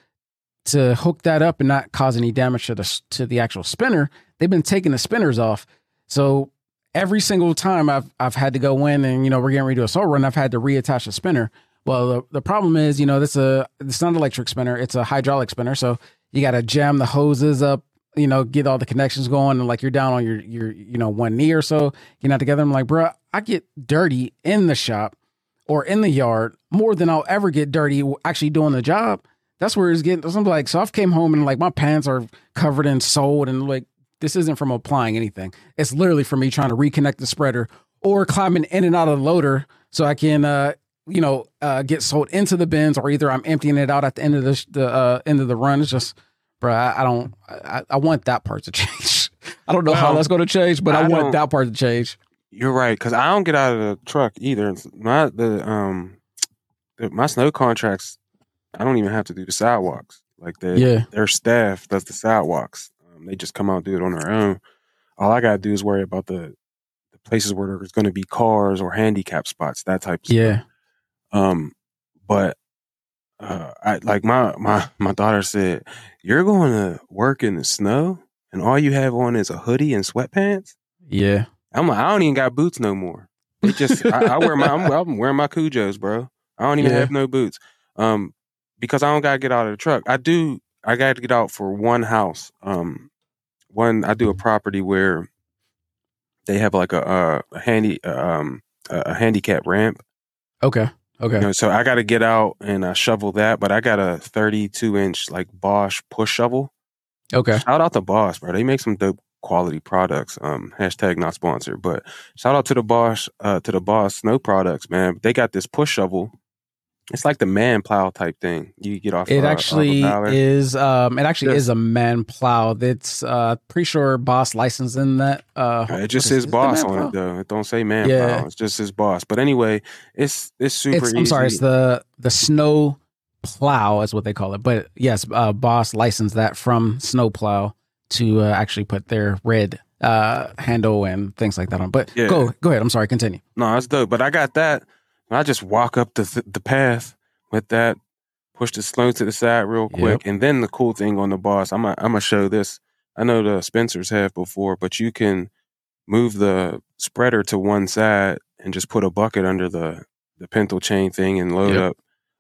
to hook that up and not cause any damage to the to the actual spinner, they've been taking the spinners off. So every single time I've I've had to go in and you know we're getting ready to do a salt run, I've had to reattach the spinner. Well, the, the problem is you know this a it's not an electric spinner, it's a hydraulic spinner. So you got to jam the hoses up, you know, get all the connections going, and like you're down on your your you know one knee or so, you're not together. I'm like, bro, I get dirty in the shop or in the yard more than I'll ever get dirty actually doing the job. That's where it's getting. I'm like, so I've came home and like my pants are covered in salt and like this isn't from applying anything. It's literally from me trying to reconnect the spreader or climbing in and out of the loader so I can, uh, you know, uh, get sold into the bins or either I'm emptying it out at the end of the sh- the uh, end of the run. It's just, bro, I, I don't. I, I want that part to *laughs* change. I don't know how that's going to change, but I, I want that part to change. You're right, because I don't get out of the truck either. It's My the um the, my snow contracts, I don't even have to do the sidewalks. Like the Yeah. their staff does the sidewalks. Um, they just come out and do it on their own. All I gotta do is worry about the the places where there's going to be cars or handicap spots, that type of stuff. Yeah. Um, but uh, I like my my *laughs* my daughter said, "You're going to work in the snow, and all you have on is a hoodie and sweatpants." Yeah. I'm like, I don't even got boots no more. They just, I, I wear my, I'm, I'm wearing my Cujos, bro. I don't even Yeah. have no boots, um, because I don't gotta get out of the truck. I do, I got to get out for one house. Um, one, I do a property where they have like a, a, a handy, um, a, a handicap ramp. Okay. Okay. You know, so I got to get out and uh, shovel that. But I got a 32 inch like Boss push shovel. Okay. Shout out to Boss, bro. They make some dope quality products. Um, hashtag not sponsored, but shout out to the Boss, uh, to the Boss Snow products, man. They got this push shovel, It's like the man plow type thing. You get off. It uh, actually off is. Um, it actually Yes. is a man plow. It's uh, pretty sure boss licensed in that. Uh, It just says it? Is it boss on it though. It don't say man Yeah. plow. It's just his boss. But anyway, it's it's super It's, easy. I'm sorry, it's the the snow plow is what they call it. But yes, uh, boss licensed that from snow plow to uh, actually put their red uh, handle and things like that on. But Yeah. go go ahead. I'm sorry. Continue. No, that's dope. But I got that. I just walk up the th- the path with that, push the slow to the side real quick, and then the cool thing on the boss. I'm gonna I'm gonna show this. I know the Spencers have before, but you can move the spreader to one side and just put a bucket under the the pintle chain thing and load Yep. up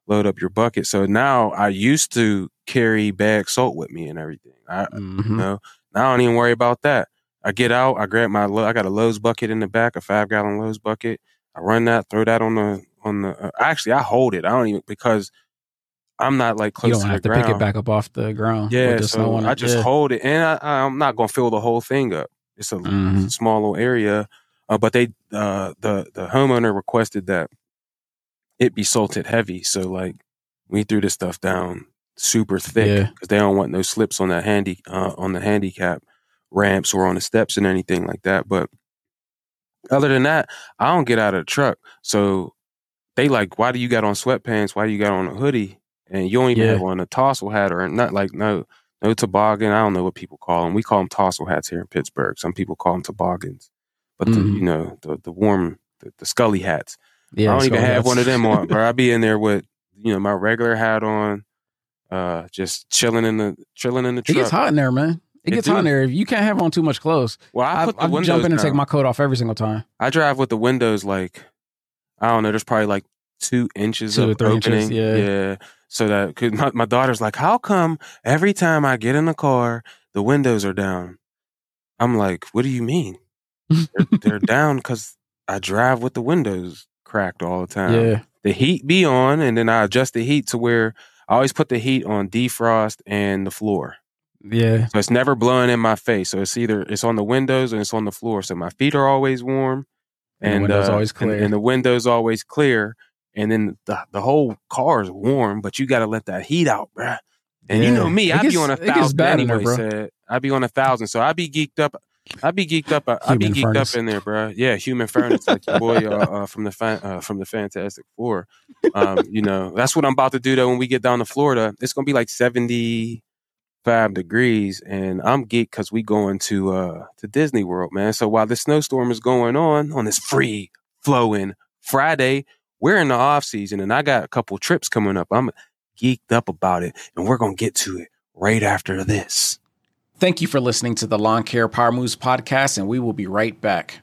load up your bucket. So now I used to carry bag salt with me and everything. I Mhm. no, now I don't even worry about that. I get out, I grab my, I got a Lowe's bucket in the back, a five gallon Lowe's bucket. I run that, throw that on the, on the, uh, actually, I hold it. I don't even, because I'm not like close You don't to have to ground. pick it back up off the ground. Yeah, with the snow so I just Yeah. hold it, and I, I'm not gonna fill the whole thing up. It's a Mhm. small little area, uh, but they, uh, the the homeowner requested that it be salted heavy. So like, we threw this stuff down super thick Yeah. because they don't want no slips on that handy uh, on the handicap ramps or on the steps and anything like that. But other than that, I don't get out of the truck. So they like, why do you got on sweatpants? Why do you got on a hoodie? And you don't even Yeah. have on a tassel hat or not like no no toboggan. I don't know what people call them. We call them tassel hats here in Pittsburgh. Some people call them toboggans, but the, Mhm. you know the the warm the, the scully hats. Yeah, I don't even skull have one of them on, bro. *laughs* I be in there with you know my regular hat on, uh, just chilling in the chilling in the It truck. gets hot in there, man. It It gets do. hot in there. You can't have on too much clothes. Well, I I, the I jump in and take my coat off every single time. I drive with the windows like I don't know. There's probably like two inches Two of opening. inches, yeah. yeah. So that cause my, my daughter's like, how come every time I get in the car, the windows are down? I'm like, what do you mean? they're, *laughs* they're down because I drive with the windows cracked all the time. yeah, The heat be on, and then I adjust the heat to where I always put the heat on defrost and the floor. Yeah. So it's never blowing in my face. So it's either it's on the windows and it's on the floor. So my feet are always warm, And the window's uh, always and- clear. and, the window's always clear. And then the the whole car is warm, but you got to let that heat out, bruh. And you know me, It I be on a thousand in there, Said I be on a thousand, so I'd be geeked up. I be geeked up. I be Human geeked furnace. up in there, bro. Yeah, human furnace, like your boy uh, uh, from the fan, uh, from the Fantastic Four. Um, you know, that's what I'm about to do though. When we get down to Florida, it's gonna be like seventy five degrees, and I'm geeked because we going to uh to Disney World, man. So while the snowstorm is going on on this free flowing Friday, we're in the off season, and I got a couple trips coming up. I'm geeked up about it, and we're gonna get to it right after this. Thank you for listening to the Lawn Care Power Moves podcast, and we will be right back.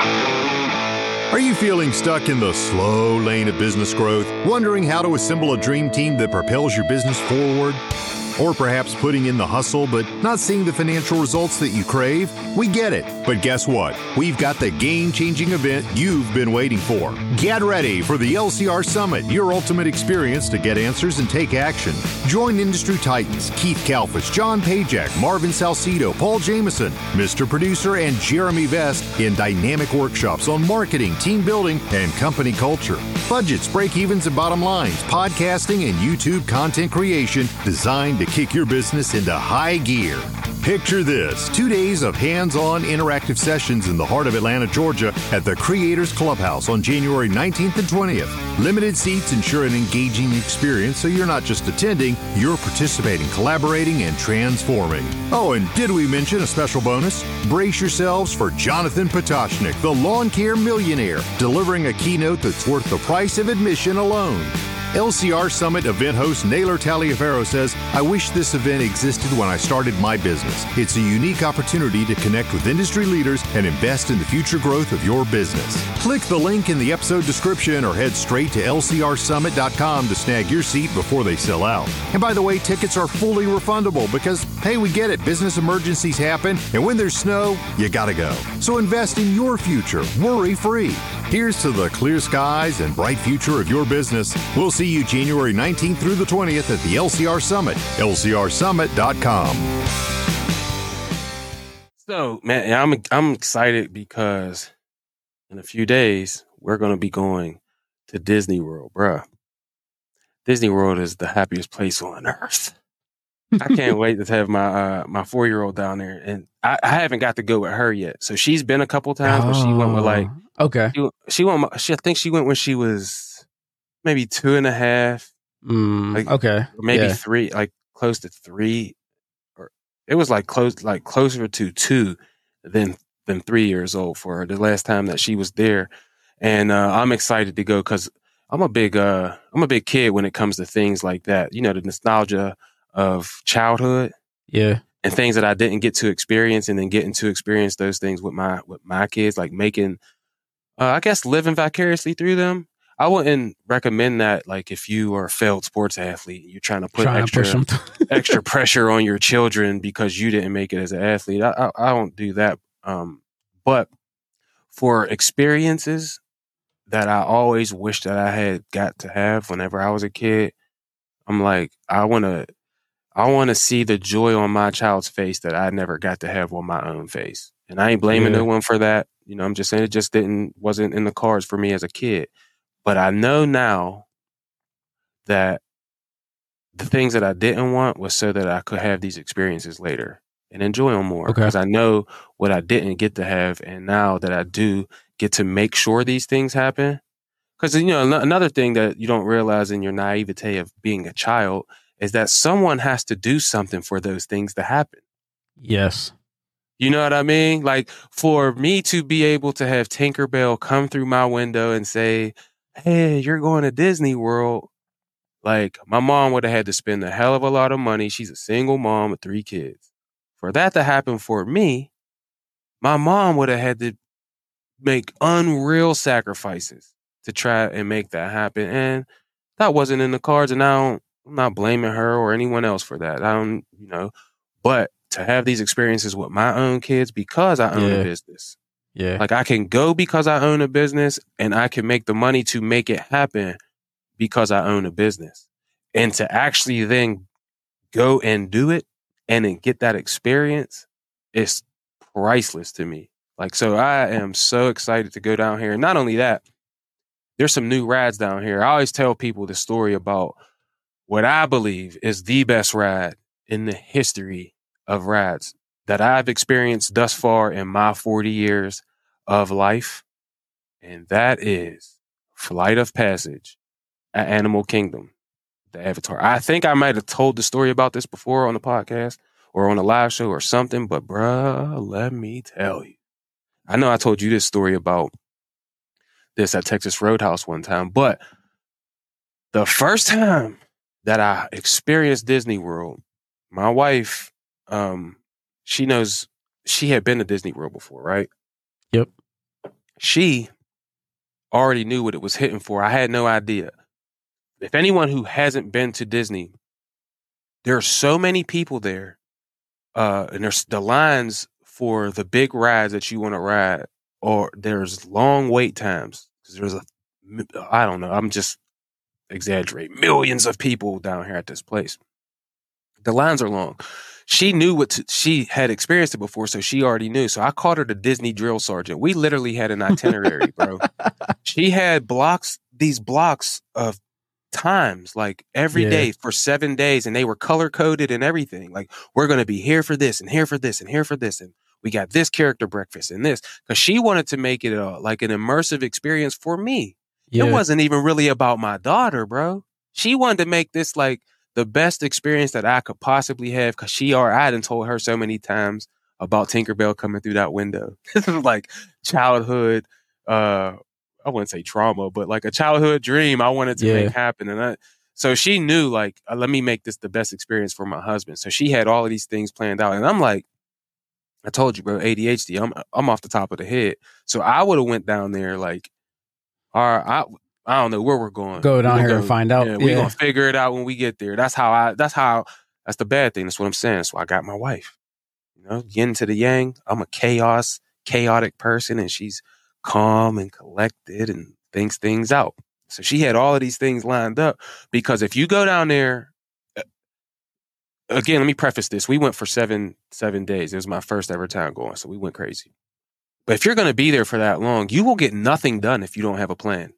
Are you feeling stuck in the slow lane of business growth, wondering how to assemble a dream team that propels your business forward? Or perhaps putting in the hustle but not seeing the financial results that you crave? We get it. But guess what? We've got the game changing event you've been waiting for. Get ready for the LCR Summit, your ultimate experience to get answers and take action. Join industry titans Keith Kalfas, John Pajak, Marvin Salcido, Paul Jameson, Mr. Producer, and Jeremy Vest in dynamic workshops on marketing, team building, and company culture. Budgets, break evens, and bottom lines, podcasting, and YouTube content creation designed to kick your business into high gear. Picture this two days of hands on interactive sessions in the heart of Atlanta, Georgia at the Creators Clubhouse on January 19th and 20th. Limited seats ensure an engaging experience so you're not just attending, you're participating, collaborating, and transforming. Oh, and did we mention a special bonus? Brace yourselves for Jonathan Pototschnik, the lawn care millionaire, delivering a keynote that's worth the price of admission alone. LCR Summit event host Naylor Taliaferro says, I wish this event existed when I started my business. It's a unique opportunity to connect with industry leaders and invest in the future growth of your business. Click the link in the episode description or head straight to lcrsummit.com to snag your seat before they sell out. And by the way, tickets are fully refundable because, hey, we get it, business emergencies happen, and when there's snow, you gotta go. So invest in your future, worry free. Here's to the clear skies and bright future of your business. We'll see you January 19th through the 20th at the LCR Summit, lcrsummit.com. So, man, I'm I'm excited because in a few days we're gonna be going to Disney World, bruh. Disney World is the happiest place on earth. I can't *laughs* wait to have my uh, my four year old down there, and I, I, haven't got to go with her yet. So she's been a couple times, but she went with like Oh, okay. she, she went. She I think she went when she was maybe two and a half, Mm, Like, okay. maybe Yeah. three, like close to three, or it was like close, like closer to two than than three years old for her. The last time that she was there, and uh, I'm excited to go because I'm a big uh I'm a big kid when it comes to things like that. You know, the nostalgia of childhood Yeah. and things that I didn't get to experience, and then getting to experience those things with my with my kids, like making, uh, I guess, living vicariously through them. I wouldn't recommend that. Like, if you are a failed sports athlete, you're trying to put Trying extra to *laughs* extra *laughs* pressure on your children because you didn't make it as an athlete. I, I, I don't do that. Um, but for experiences that I always wish that I had got to have whenever I was a kid, I'm like, I want to, I want to see the joy on my child's face that I never got to have on my own face. And I ain't blaming Yeah. no one for that. You know, I'm just saying it just didn't, wasn't in the cards for me as a kid. But I know now that the things that I didn't want was so that I could have these experiences later and enjoy them more. Okay. Because I know what I didn't get to have. And now that I do get to make sure these things happen. Because, you know, another thing that you don't realize in your naivete of being a child is that someone has to do something for those things to happen. yes. You know what I mean? Like for me to be able to have Tinkerbell come through my window and say, Hey, you're going to Disney World. Like my mom would have had to spend a hell of a lot of money. She's a single mom with three kids. For that to happen for me, my mom would have had to make unreal sacrifices to try and make that happen. And that wasn't in the cards. And I don't, I'm not blaming her or anyone else for that. I don't, you know, but to have these experiences with my own kids because I own Yeah. a business. Yeah. Like I can go because I own a business and I can make the money to make it happen because I own a business. And to actually then go and do it and then get that experience is priceless to me. Like, so I am so excited to go down here. And not only that, there's some new rides down here. I always tell people the story about what I believe is the best ride in the history of rides that I've experienced thus far in my 40 years of life. And that is Flight of Passage at Animal Kingdom, the Avatar. I think I might have told the story about this before on the podcast or on a live show or something, but bruh, let me tell you. I know I told you this story about this at Texas Roadhouse one time, but the first time that I experienced Disney World, my wife, um, she knows she had been to Disney World before, right? Yep. She already knew what it was hitting for. I had no idea. If anyone who hasn't been to Disney, there are so many people there, uh, and there's the lines for the big rides that you want to ride, or there's long wait times because there's a, I don't know, I'm just exaggerating, millions of people down here at this place. The lines are long. She knew what to, she had experienced it before, so she already knew. So I called her the Disney drill sergeant. We literally had an itinerary, bro. *laughs* She had blocks, these blocks of times, like every Yeah. day for seven days, and they were color coded and everything. Like we're gonna be here for this and here for this and here for this, and we got this character breakfast and this because she wanted to make it a, like an immersive experience for me. Yeah. It wasn't even really about my daughter, bro. She wanted to make this like the best experience that I could possibly have because she or I hadn't told her so many times about Tinkerbell coming through that window. *laughs* This was like childhood, uh, I wouldn't say trauma, but like a childhood dream I wanted to Yeah. make happen. And I, so she knew like, uh, let me make this the best experience for my husband. So she had all of these things planned out. And I'm like, I told you, bro, ADHD. I'm I'm off the top of the head. So I would have went down there like, all right, I I don't know where we're going. Go down here and find out. Yeah, we're Yeah. gonna figure it out when we get there. That's how I. That's how. That's the bad thing. That's what I'm saying. So I got my wife. You know, yin to the yang. I'm a chaos, chaotic person, and she's calm and collected and thinks things out. So she had all of these things lined up because if you go down there, uh, again, let me preface this. We went for seven seven days. It was my first ever time going, so we went crazy. But if you're going to be there for that long, you will get nothing done if you don't have a plan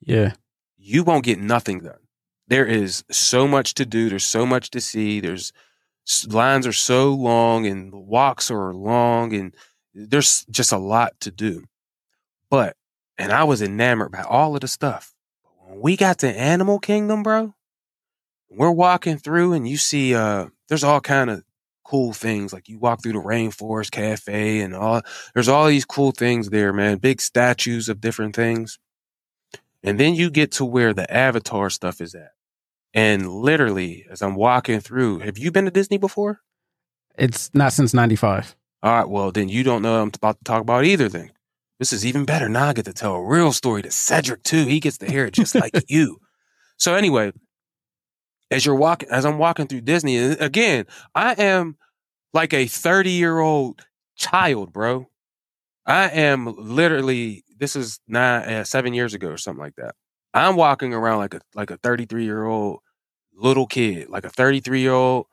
Yeah. you won't get nothing done. there is so much to do. There's so much to see. There's lines are so long and the walks are long and there's just a lot to do. But and I was enamored by all of the stuff. When we got to Animal Kingdom, bro, we're walking through and you see uh there's all kind of cool things like you walk through the rainforest cafe and all there's all these cool things there man big statues of different things and then you get to where the avatar stuff is at. And literally as i'm walking through have you been to disney before? It's not since '95. all right well then you don't know what i'm about to talk about either then. This is even better. Now i get to tell a real story to cedric too. He gets to hear it just like *laughs* you. So anyway as you're walking as i'm walking through disney again i am like a 30 year old child bro i am literally this is nine uh, seven years ago or something like that. I'm walking around like a like a 33 year old little kid like a 33 year old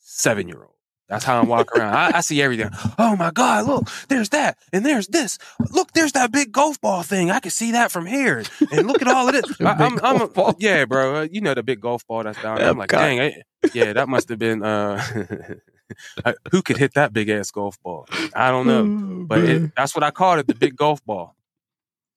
seven year old that's how I'm walking around. I, I see everything. Oh my God, look, there's that. And there's this. Look, there's that big golf ball thing. I can see that from here. And look at all of this. *laughs* I, Big I'm, I'm ball. yeah, bro. Uh, You know the big golf ball that's down there. I'm like, dang, I, yeah, that must have been uh, *laughs* who could hit that big ass golf ball? I don't know. But it, that's what I called it, the big golf ball.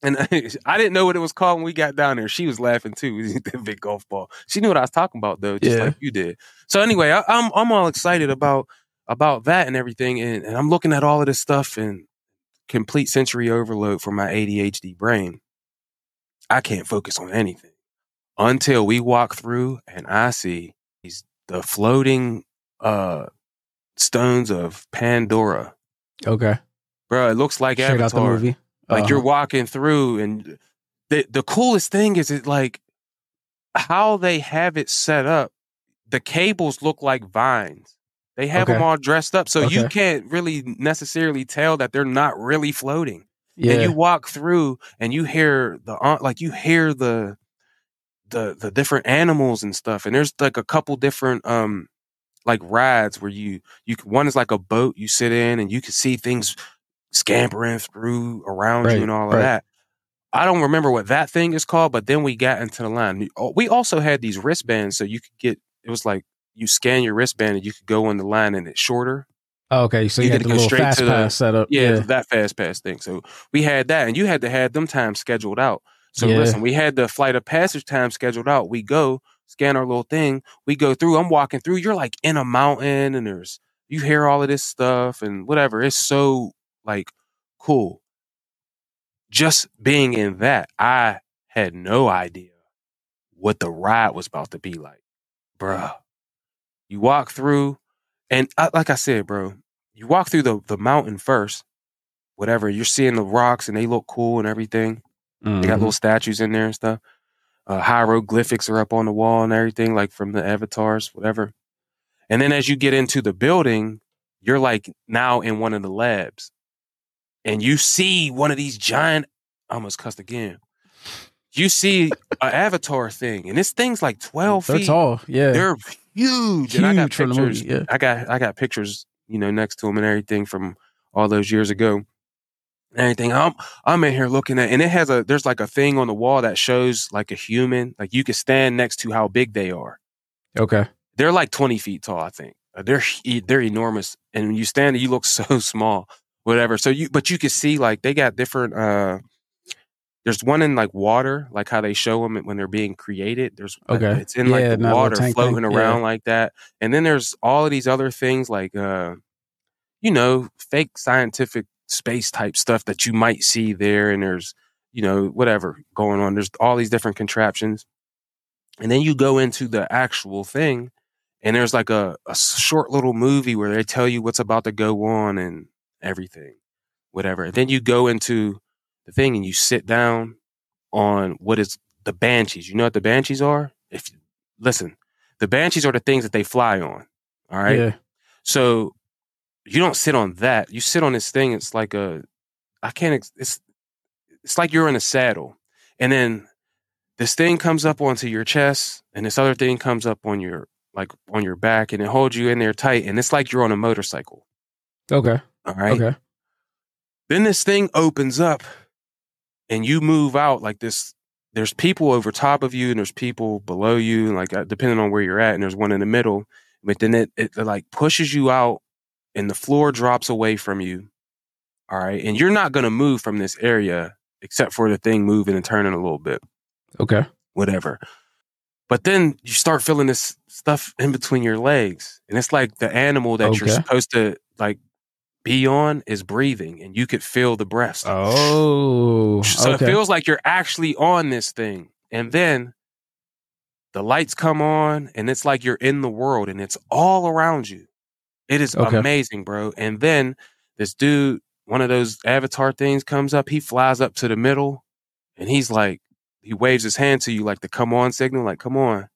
And *laughs* I didn't know what it was called when we got down there. She was laughing too, *laughs* the big golf ball. She knew what I was talking about though, just Yeah. like you did. So anyway, I, I'm I'm all excited about about that and everything, and, and I'm looking at all of this stuff and complete sensory overload for my ADHD brain. I can't focus on anything until we walk through and I see these the floating uh stones of Pandora. okay. Bro, it looks like Straight out the Avatar. movie. Like you're Uh-huh. walking through, and the the coolest thing is it like how they have it set up. The cables look like vines. They have them all dressed up, so you can't really necessarily tell that they're not really floating. yeah. And you walk through, and you hear the uh, like you hear the the the different animals and stuff. And there's like a couple different um like rides where you you one is like a boat you sit in, and you can see things scampering through around Right, you and all of that. I don't remember what that thing is called, but then we got into the line. We also had these wristbands, so you could get. It was like you scan your wristband and you could go in the line, and it's shorter. Oh, okay, so you you, had gotta go straight fast to the- pass setup. Yeah, Yeah. that fast pass thing. So we had that, and you had to have them times scheduled out. So Yeah. listen, we had the flight of passage time scheduled out. We go scan our little thing. We go through. I'm walking through. You're like in a mountain, and there's you hear all of this stuff and whatever. It's so like cool. Just being in that, I had no idea what the ride was about to be like, bruh. You walk through, and I, like I said, bro, you walk through the the mountain first. Whatever you're seeing the rocks and they look cool and everything. They got Mhm. little statues in there and stuff. Uh, hieroglyphics are up on the wall and everything, like from the avatars, whatever. And then as you get into the building, you're like now in one of the labs, and you see one of these giant. I almost cussed again. You see an avatar thing, and this thing's like twelve They're feet. tall. Yeah. They're huge, and I got Huge pictures. movie, yeah. I got I got pictures, you know, next to them and everything from all those years ago. And everything. I'm I'm in here looking at, and it has a there's like a thing on the wall that shows like a human, like you can stand next to how big they are. okay. They're like twenty feet tall, I think. They're they're enormous, and when you stand, you look *laughs* so small, whatever. So you but you can see like they got different. uh There's one in like water, like how they show them when they're being created. There's uh, Okay. it's in like Yeah, the that little water tank floating around Yeah. like that, and then there's all of these other things like uh you know fake scientific space type stuff that you might see there, and there's you know whatever going on. There's all these different contraptions, and then you go into the actual thing, and there's like a, a short little movie where they tell you what's about to go on and everything, whatever. And then you go into the thing and you sit down on what is the banshees. You know what the banshees are? If listen, the banshees are the things that they fly on. All right. Yeah. So you don't sit on that. You sit on this thing. It's like a, I can't. It's it's like you're in a saddle, and then this thing comes up onto your chest, and this other thing comes up on your like on your back, and it holds you in there tight, and it's like you're on a motorcycle. Okay. All right. Okay. Then this thing opens up, and you move out like this there's people over top of you and there's people below you, like uh, depending on where you're at, and there's one in the middle. But then it, it like pushes you out and the floor drops away from you. All right. And you're not going to move from this area except for the thing moving and turning a little bit, Okay. whatever. But then you start feeling this stuff in between your legs. And it's like the animal that you're supposed to like be on is breathing and you could feel the breath. Oh. *laughs* So okay. it feels like you're actually on this thing. And then the lights come on and it's like you're in the world and it's all around you. It is Okay. amazing, bro. And then this dude, one of those avatar things comes up, he flies up to the middle and he's like, he waves his hand to you like the come on signal, like come on.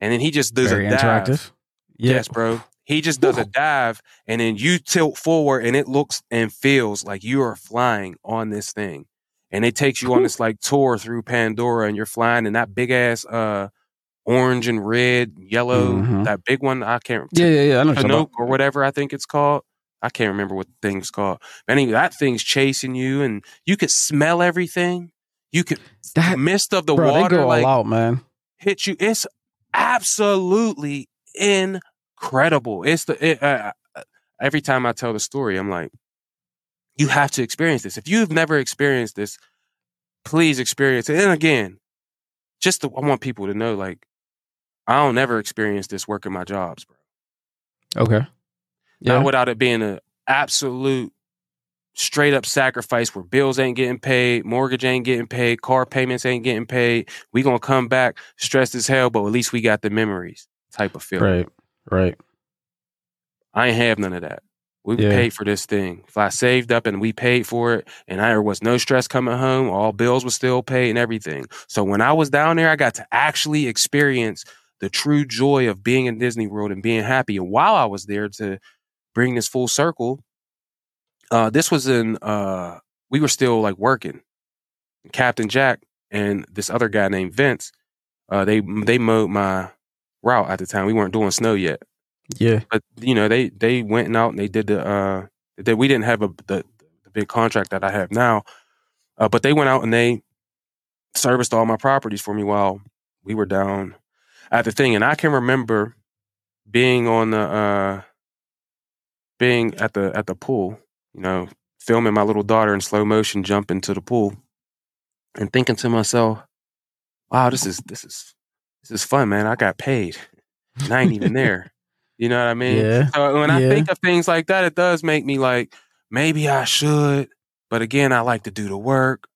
And then he just does Very a dive. interactive. Yeah. Yes, bro. He just does a dive and then you tilt forward and it looks and feels like you are flying on this thing. And it takes you on this like tour through Pandora and you're flying in that big ass uh orange and red, yellow, Mhm. that big one. I can't Yeah, yeah, yeah. I know Chinook or whatever I think it's called. I can't remember what the thing's called. But anyway, that thing's chasing you and you could smell everything. You could That- mist of the Bro, they water go like all out, man. hit you. It's absolutely incredible. It's the it, uh, every time I tell the story, I'm like, you have to experience this. If you've never experienced this, please experience it. And again, just to, I want people to know, like, I don't never experience this working my jobs, bro. Okay. Yeah. Not without it being an absolute straight up sacrifice where bills ain't getting paid, mortgage ain't getting paid, car payments ain't getting paid. We gonna come back stressed as hell, but at least we got the memories type of feeling. right. Right. I ain't have none of that. We Yeah. paid for this thing. If I saved up and we paid for it, and there was no stress coming home, all bills were still paid and everything. So when I was down there, I got to actually experience the true joy of being in Disney World and being happy. And while I was there to bring this full circle, uh, this was in uh, we were still like working. Captain Jack and this other guy named Vince, uh, they they mowed my route at the time. We weren't doing snow yet Yeah. but you know they they went out and they did the uh that we didn't have a the, the big contract that I have now, uh, but they went out and they serviced all my properties for me while we were down at the thing, and I can remember being on the uh being at the at the pool, you know, filming my little daughter in slow motion jump into the pool, and thinking to myself, "Wow, this is this is this is fun, man. I got paid, and I ain't even *laughs* there." You know what I mean? Yeah. So when I Yeah. think of things like that, it does make me like, maybe I should. But again, I like to do the work.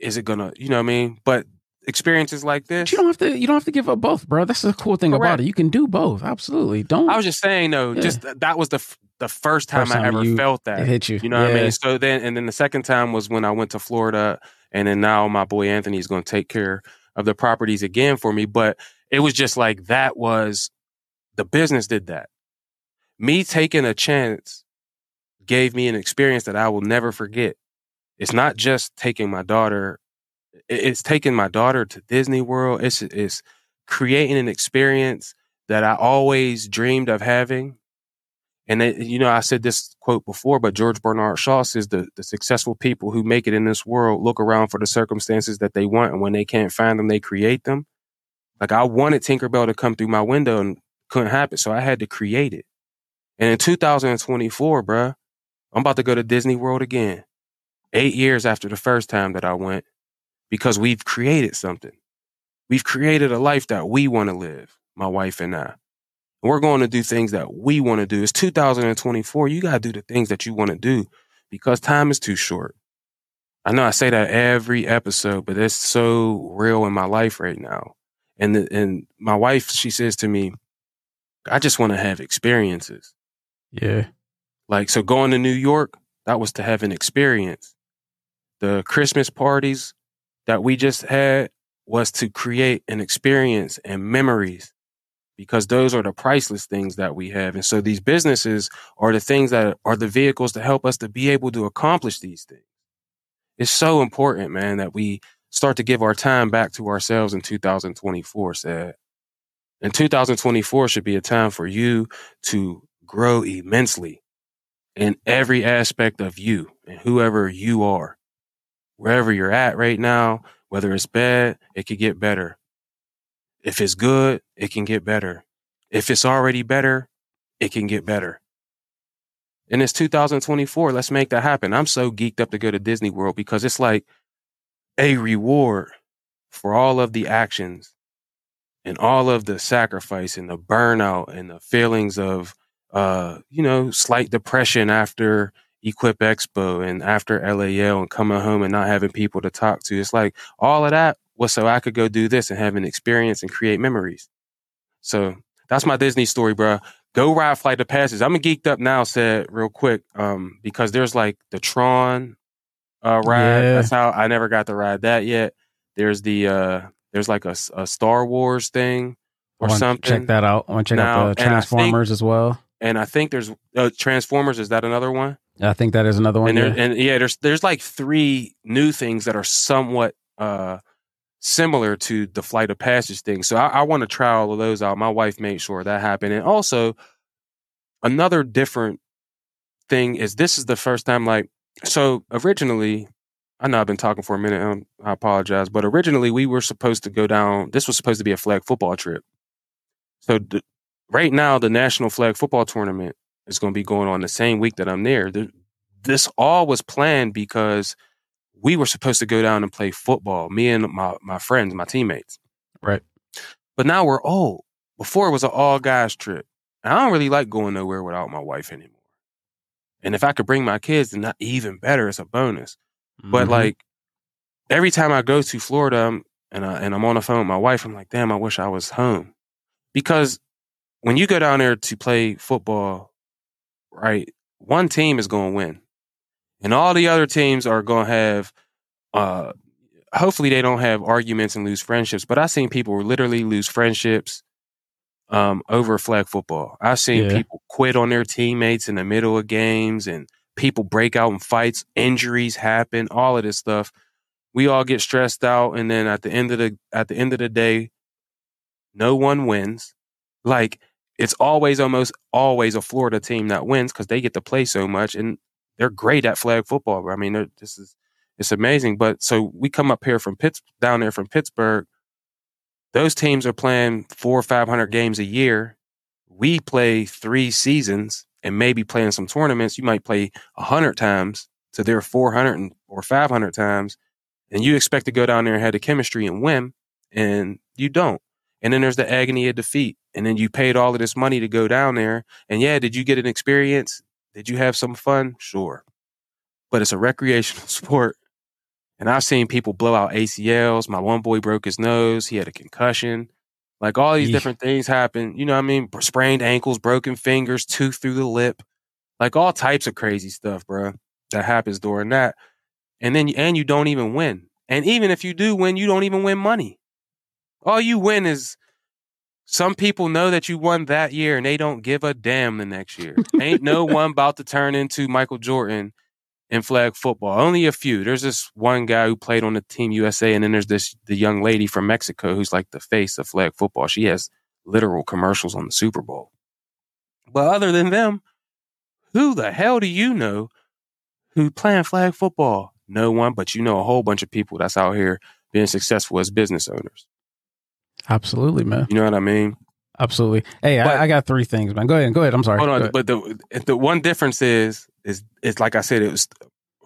Is it gonna, you know what I mean? But experiences like this, But you don't have to. You don't have to give up both, bro. That's the cool thing about it. You can do both. Absolutely. Don't. I was just saying though, Yeah. just that was the f- the first time First I ever you- felt it that. hit you. You know what I mean? So then, and then the second time was when I went to Florida, and then now my boy Anthony is going to take care of the properties again for me. But it was just like that was the business did that. Me taking a chance gave me an experience that I will never forget. It's not just taking my daughter; it's taking my daughter to Disney World. It's it's creating an experience that I always dreamed of having. And they, you know, I said this quote before, but George Bernard Shaw says the, the successful people who make it in this world look around for the circumstances that they want, and when they can't find them, they create them. Like I wanted Tinkerbell to come through my window and couldn't happen, so I had to create it. And in 2024, bruh, I'm about to go to Disney World again. Eight years after the first time that I went, because we've created something. We've created a life that we want to live, my wife and I. We're going to do things that we want to do. It's 2024. You got to do the things that you want to do because time is too short. I know I say that every episode, but it's so real in my life right now. And the, and my wife, she says to me, I just want to have experiences. yeah. Like, so going to New York, that was to have an experience. The Christmas parties that we just had was to create an experience and memories because those are the priceless things that we have. And so these businesses are the things that are the vehicles to help us to be able to accomplish these things. It's so important, man, that we start to give our time back to ourselves in 2024, said. And 2024 should be a time for you to grow immensely in every aspect of you and whoever you are. Wherever you're at right now, Whether it's bad, it could get better. If it's good, it can get better. If it's already better, it can get better. And it's 2024. Let's make that happen. I'm so geeked up to go to Disney World because it's like a reward for all of the actions and all of the sacrifice and the burnout and the feelings of uh, you know, slight depression after Equip Expo and after LAL and coming home and not having people to talk to. It's like all of that was so I could go do this and have an experience and create memories. So that's my Disney story, bro. Go ride Flight of Passage. I'm geeked up now, said real quick, um, because there's like the Tron uh, ride. Yeah. That's how I never got to ride that yet. There's the uh, there's like a, a Star Wars thing or something. Check that out. I want to check Now, out the I think- Transformers as well. And I think there's uh, Transformers. Is that another one? I think that is another one. and there, yeah. and yeah, there's there's like three new things that are somewhat uh similar to the flight of passage thing. So I, I want to try all of those out. My wife made sure that happened, and also another different thing is this is the first time like so originally. I know I've been talking for a minute. um, I apologize, but originally we were supposed to go down. This was supposed to be a flag football trip. So right now, the National Flag Football Tournament is going to be going on the same week that I'm there. The, this all was planned because we were supposed to go down and play football, me and my, my friends, my teammates. Right. But now we're old. Before it was an all guys trip. And I don't really like going nowhere without my wife anymore. And if I could bring my kids, then that even better. It's a bonus. But Mhm. like every time I go to Florida I'm- and I, and I'm on the phone with my wife, I'm like, damn, I wish I was home. Because when you go down there to play football, right, one team is going to win, and all the other teams are going to have. Uh, hopefully, they don't have arguments and lose friendships. But I've seen people literally lose friendships um, over flag football. I've seen Yeah. people quit on their teammates in the middle of games, and people break out in fights. Injuries happen. All of this stuff. We all get stressed out, and then at the end of the at the end of the day, no one wins. Like it's always almost always a Florida team that wins because they get to play so much and they're great at flag football. I mean, this is it's amazing. But so we come up here from Pitts down there from Pittsburgh. Those teams are playing four or five hundred games a year. We play three seasons and maybe playing some tournaments. You might play a hundred times to their four hundred or five hundred times, and you expect to go down there and have the chemistry and win, and you don't. And then there's the agony of defeat. And then you paid all of this money to go down there. And yeah, did you get an experience? Did you have some fun? Sure. But it's a recreational *laughs* sport. And I've seen people blow out ACLs. My one boy broke his nose. He had a concussion. Like all these Yeesh. different things happen. You know what I mean? Sprained ankles, broken fingers, tooth through the lip. Like all types of crazy stuff, bro, that happens during that. And then, and you don't even win. And even if you do win, you don't even win money. All you win is some people know that you won that year and they don't give a damn the next year. Ain't no *laughs* one about to turn into Michael Jordan in flag football. Only a few. There's this one guy who played on the team USA, and then there's this the young lady from Mexico who's like the face of flag football. She has literal commercials on the Super Bowl. But other than them, who the hell do you know who playing flag football? No one, but you know a whole bunch of people that's out here being successful as business owners. Absolutely, man. You know what I mean? Absolutely. Hey, But- I, I got three things, man. Go ahead. Go ahead. I'm sorry. Hold on, but the the one difference is is it's like I said, it was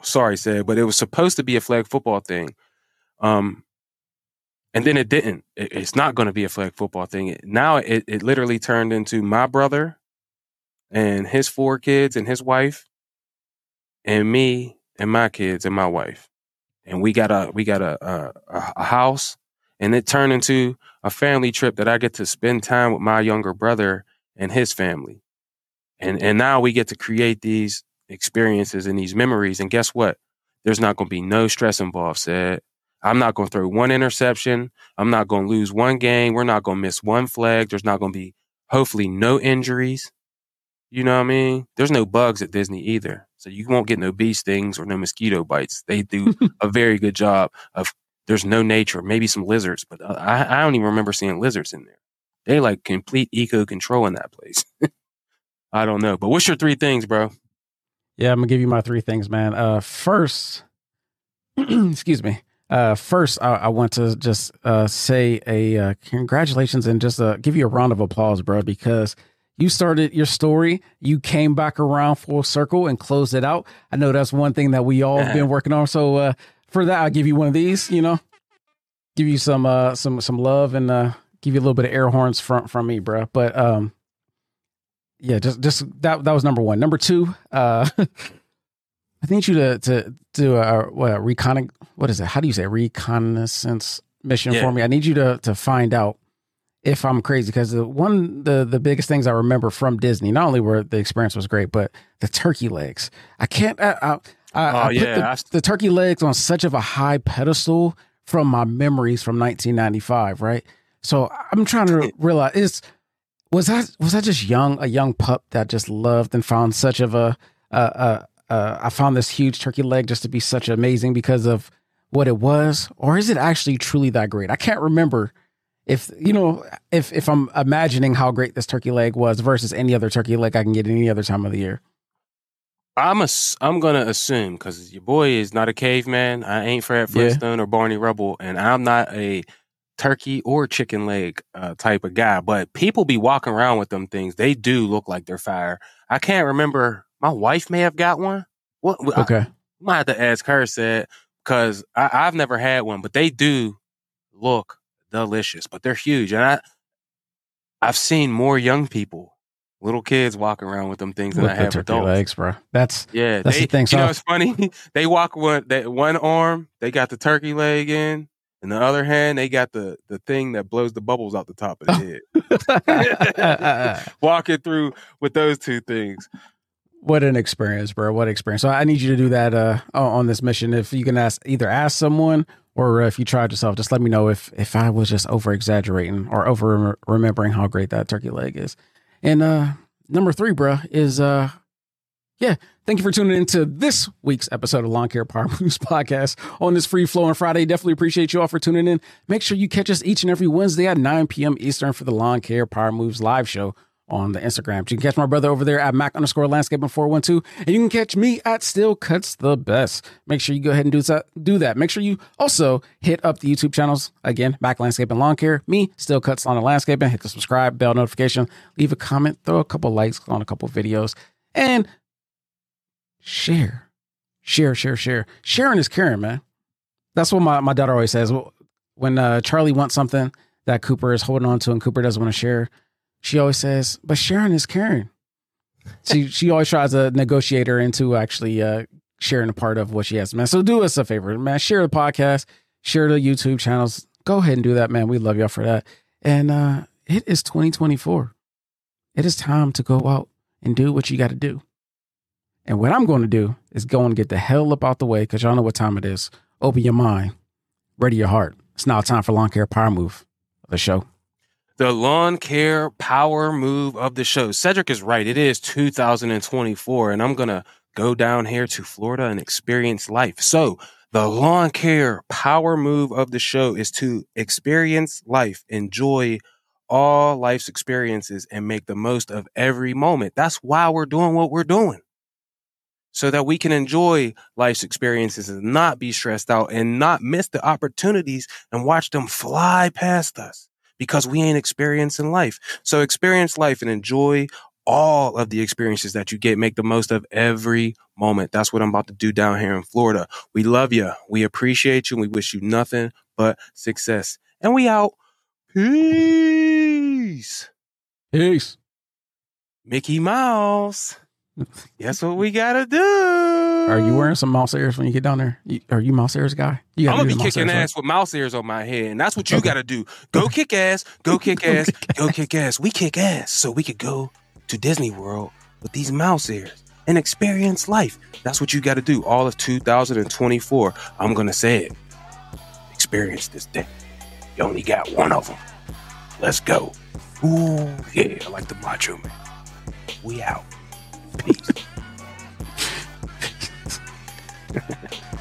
sorry said, but it was supposed to be a flag football thing, um, and then it didn't. It, it's not going to be a flag football thing. It, now it it literally turned into my brother and his four kids and his wife, and me and my kids and my wife, and we got a we got a a, a- a house, and it turned into a family trip that I get to spend time with my younger brother and his family. And and now we get to create these experiences and these memories and guess what? There's not going to be no stress involved said i'm not going to throw one interception. I'm not going to lose one game. We're not going to miss one flag. There's not going to be hopefully no injuries. You know what i mean? There's no bugs at disney either. So you won't get no bee stings or no mosquito bites. They do *laughs* a very good job of there's no nature maybe some lizards but uh, i, I don't even remember seeing lizards in there they like complete eco control in that place *laughs* I don't know. But what's your three things, bro? Yeah, I'm gonna give you my three things, man. Uh, first, *clears throat* excuse me. Uh, first, I, I want to just uh, say a uh, congratulations and just uh, give you a round of applause, bro, because you started your story, you came back around full circle and closed it out. I know that's one thing that we all have *laughs* been working on. So uh, for that, I'll give you one of these. You know, give you some uh, some some love and uh, give you a little bit of air horns from from me, bro. But um, yeah, just just that that was number one. Number two, uh, *laughs* I need you to to do a what a recon what is it? How do you say reconnaissance mission Yeah. for me? I need you to to find out if I'm crazy because the one the the biggest things I remember from Disney, not only were the experience was great, but the turkey legs. I can't. I, I, I, Oh, I put yeah, the, the turkey legs on such of a high pedestal from my memories from 1995, right? So I'm trying to *laughs* realize is was I was I just young a young pup that just loved and found such of a uh uh uh I found this huge turkey leg just to be such amazing because of what it was or is it actually truly that great? I can't remember if you know if if I'm imagining how great this turkey leg was versus any other turkey leg I can get any other time of the year. I'm a, I'm gonna assume because your boy is not a caveman. I ain't Fred Yeah. Flintstone or Barney Rubble, and I'm not a turkey or chicken leg uh, type of guy. But people be walking around with them things. They do look like they're fire. I can't remember. My wife may have got one. What? Okay. I, Okay. might have to ask her. Said because I've never had one, but they do look delicious. But they're huge, and I I've seen more young people. Little kids walking around with them things than With I have turkey adults. legs, bro. That's Yeah, That's they, the thing, You know, it's funny. *laughs* they walk one that one arm, they got the turkey leg in, and the other hand, they got the the thing that blows the bubbles out the top of the head. *laughs* Walking through with those two things. What an experience, bro. What experience. So I need you to do that uh on on this mission. If you can ask either ask someone or if you tried yourself, just let me know if if I was just over exaggerating or over remembering how great that turkey leg is. And uh number three, bro, is uh yeah, thank you for tuning into this week's episode of Lawn Care Power *laughs* Moves podcast on this free flowing Friday. Definitely appreciate you all for tuning in. Make sure you catch us each and every Wednesday at 9 p.m. Eastern for the Lawn Care Power Moves live show on the Instagram. You can catch my brother over there at Mack underscore landscaping 412. And you can catch me at Steel Cuts the Best. Make sure you go ahead and do that. Do that. Make sure you also hit up the YouTube channels. Again, Mack Landscaping and Lawn Care. Me, Steel Cuts on the Landscaping. Hit the subscribe, bell notification, leave a comment, throw a couple likes on a couple videos, and share. Share, share, share. Sharing is caring, man. That's what my, my daughter always says. When uh, Charlie wants something that Cooper is holding on to and Cooper doesn't want to share, she always says, but sharing is caring. she she always tries to negotiate her into actually uh, sharing a part of what she has, man. So do us a favor, man. Share the podcast, share the YouTube channels. Go ahead and do that, man. We love y'all for that. And uh, it is 2024. It is time to go out and do what you got to do. And what I'm going to do is go and get the hell up out the way because y'all know what time it is. Open your mind, ready your heart. It's now time for Lawn Care Power Move, the show. The lawn care power move of the show. Cedric is right. It is 2024, and I'm gonna go down here to Florida and experience life. So the lawn care power move of the show is to experience life, enjoy all life's experiences, and make the most of every moment. That's why we're doing what we're doing. So that we can enjoy life's experiences and not be stressed out and not miss the opportunities and watch them fly past us because we ain't experiencing life. So experience life and enjoy all of the experiences that you get. Make the most of every moment. That's what I'm about to do down here in Florida. We love you. We appreciate you. And we wish you nothing but success. And we out. Peace. Peace. Mickey Mouse. *laughs* That's what we gotta do. Are you wearing mm. some mouse ears when you get down there? You, are you mouse ears guy? You I'm gonna be kicking ears, right? ass with mouse ears on my head, and that's what you Okay. gotta do. Go kick ass, go *laughs* kick Go ass, kick go kick ass. We kick ass, so we could go to Disney World with these mouse ears and experience life. That's what you gotta do. All of 2024. I'm gonna say it. Experience this day. You only got one of them. Let's go. Ooh, yeah, I like the macho man. We out. Peace. *laughs*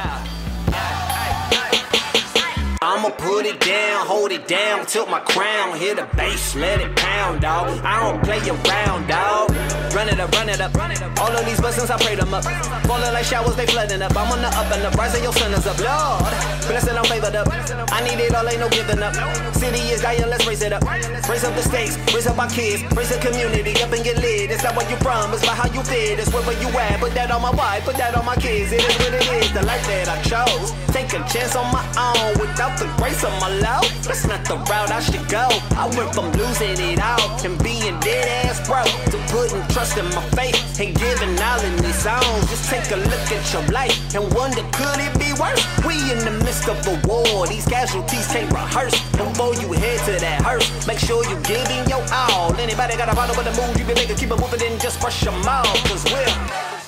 A I'ma put it down, hold it down, tilt my crown, hit the bass, let it pound, dog. I don't play around, dog. Run it up, run it up. All of these blessings, I pray them up. Falling like showers, they flooding up. I'm on the up and the rising, your is up. Lord, blessed, I'm favored up. I need it all, ain't no giving up. City is dying, let's raise it up. Raise up the stakes, raise up our kids, raise the community up and get lit. It's not where you from, it's how you fit. It's wherever you at. Put that on my wife, put that on my kids. It is what it is, the life that I chose. Take a chance on my own without the grace of my love. That's not the route I should go. I went from losing it all and being dead ass broke to putting trust in my faith and giving all in these songs. Just take a look at your life and wonder could it be worse? We in the midst of a war. These casualties can't rehearse. Before you head to that hearse, make sure you giving your all. Anybody got a problem with the mood you been making? Keep it moving and just brush them off. Cause we're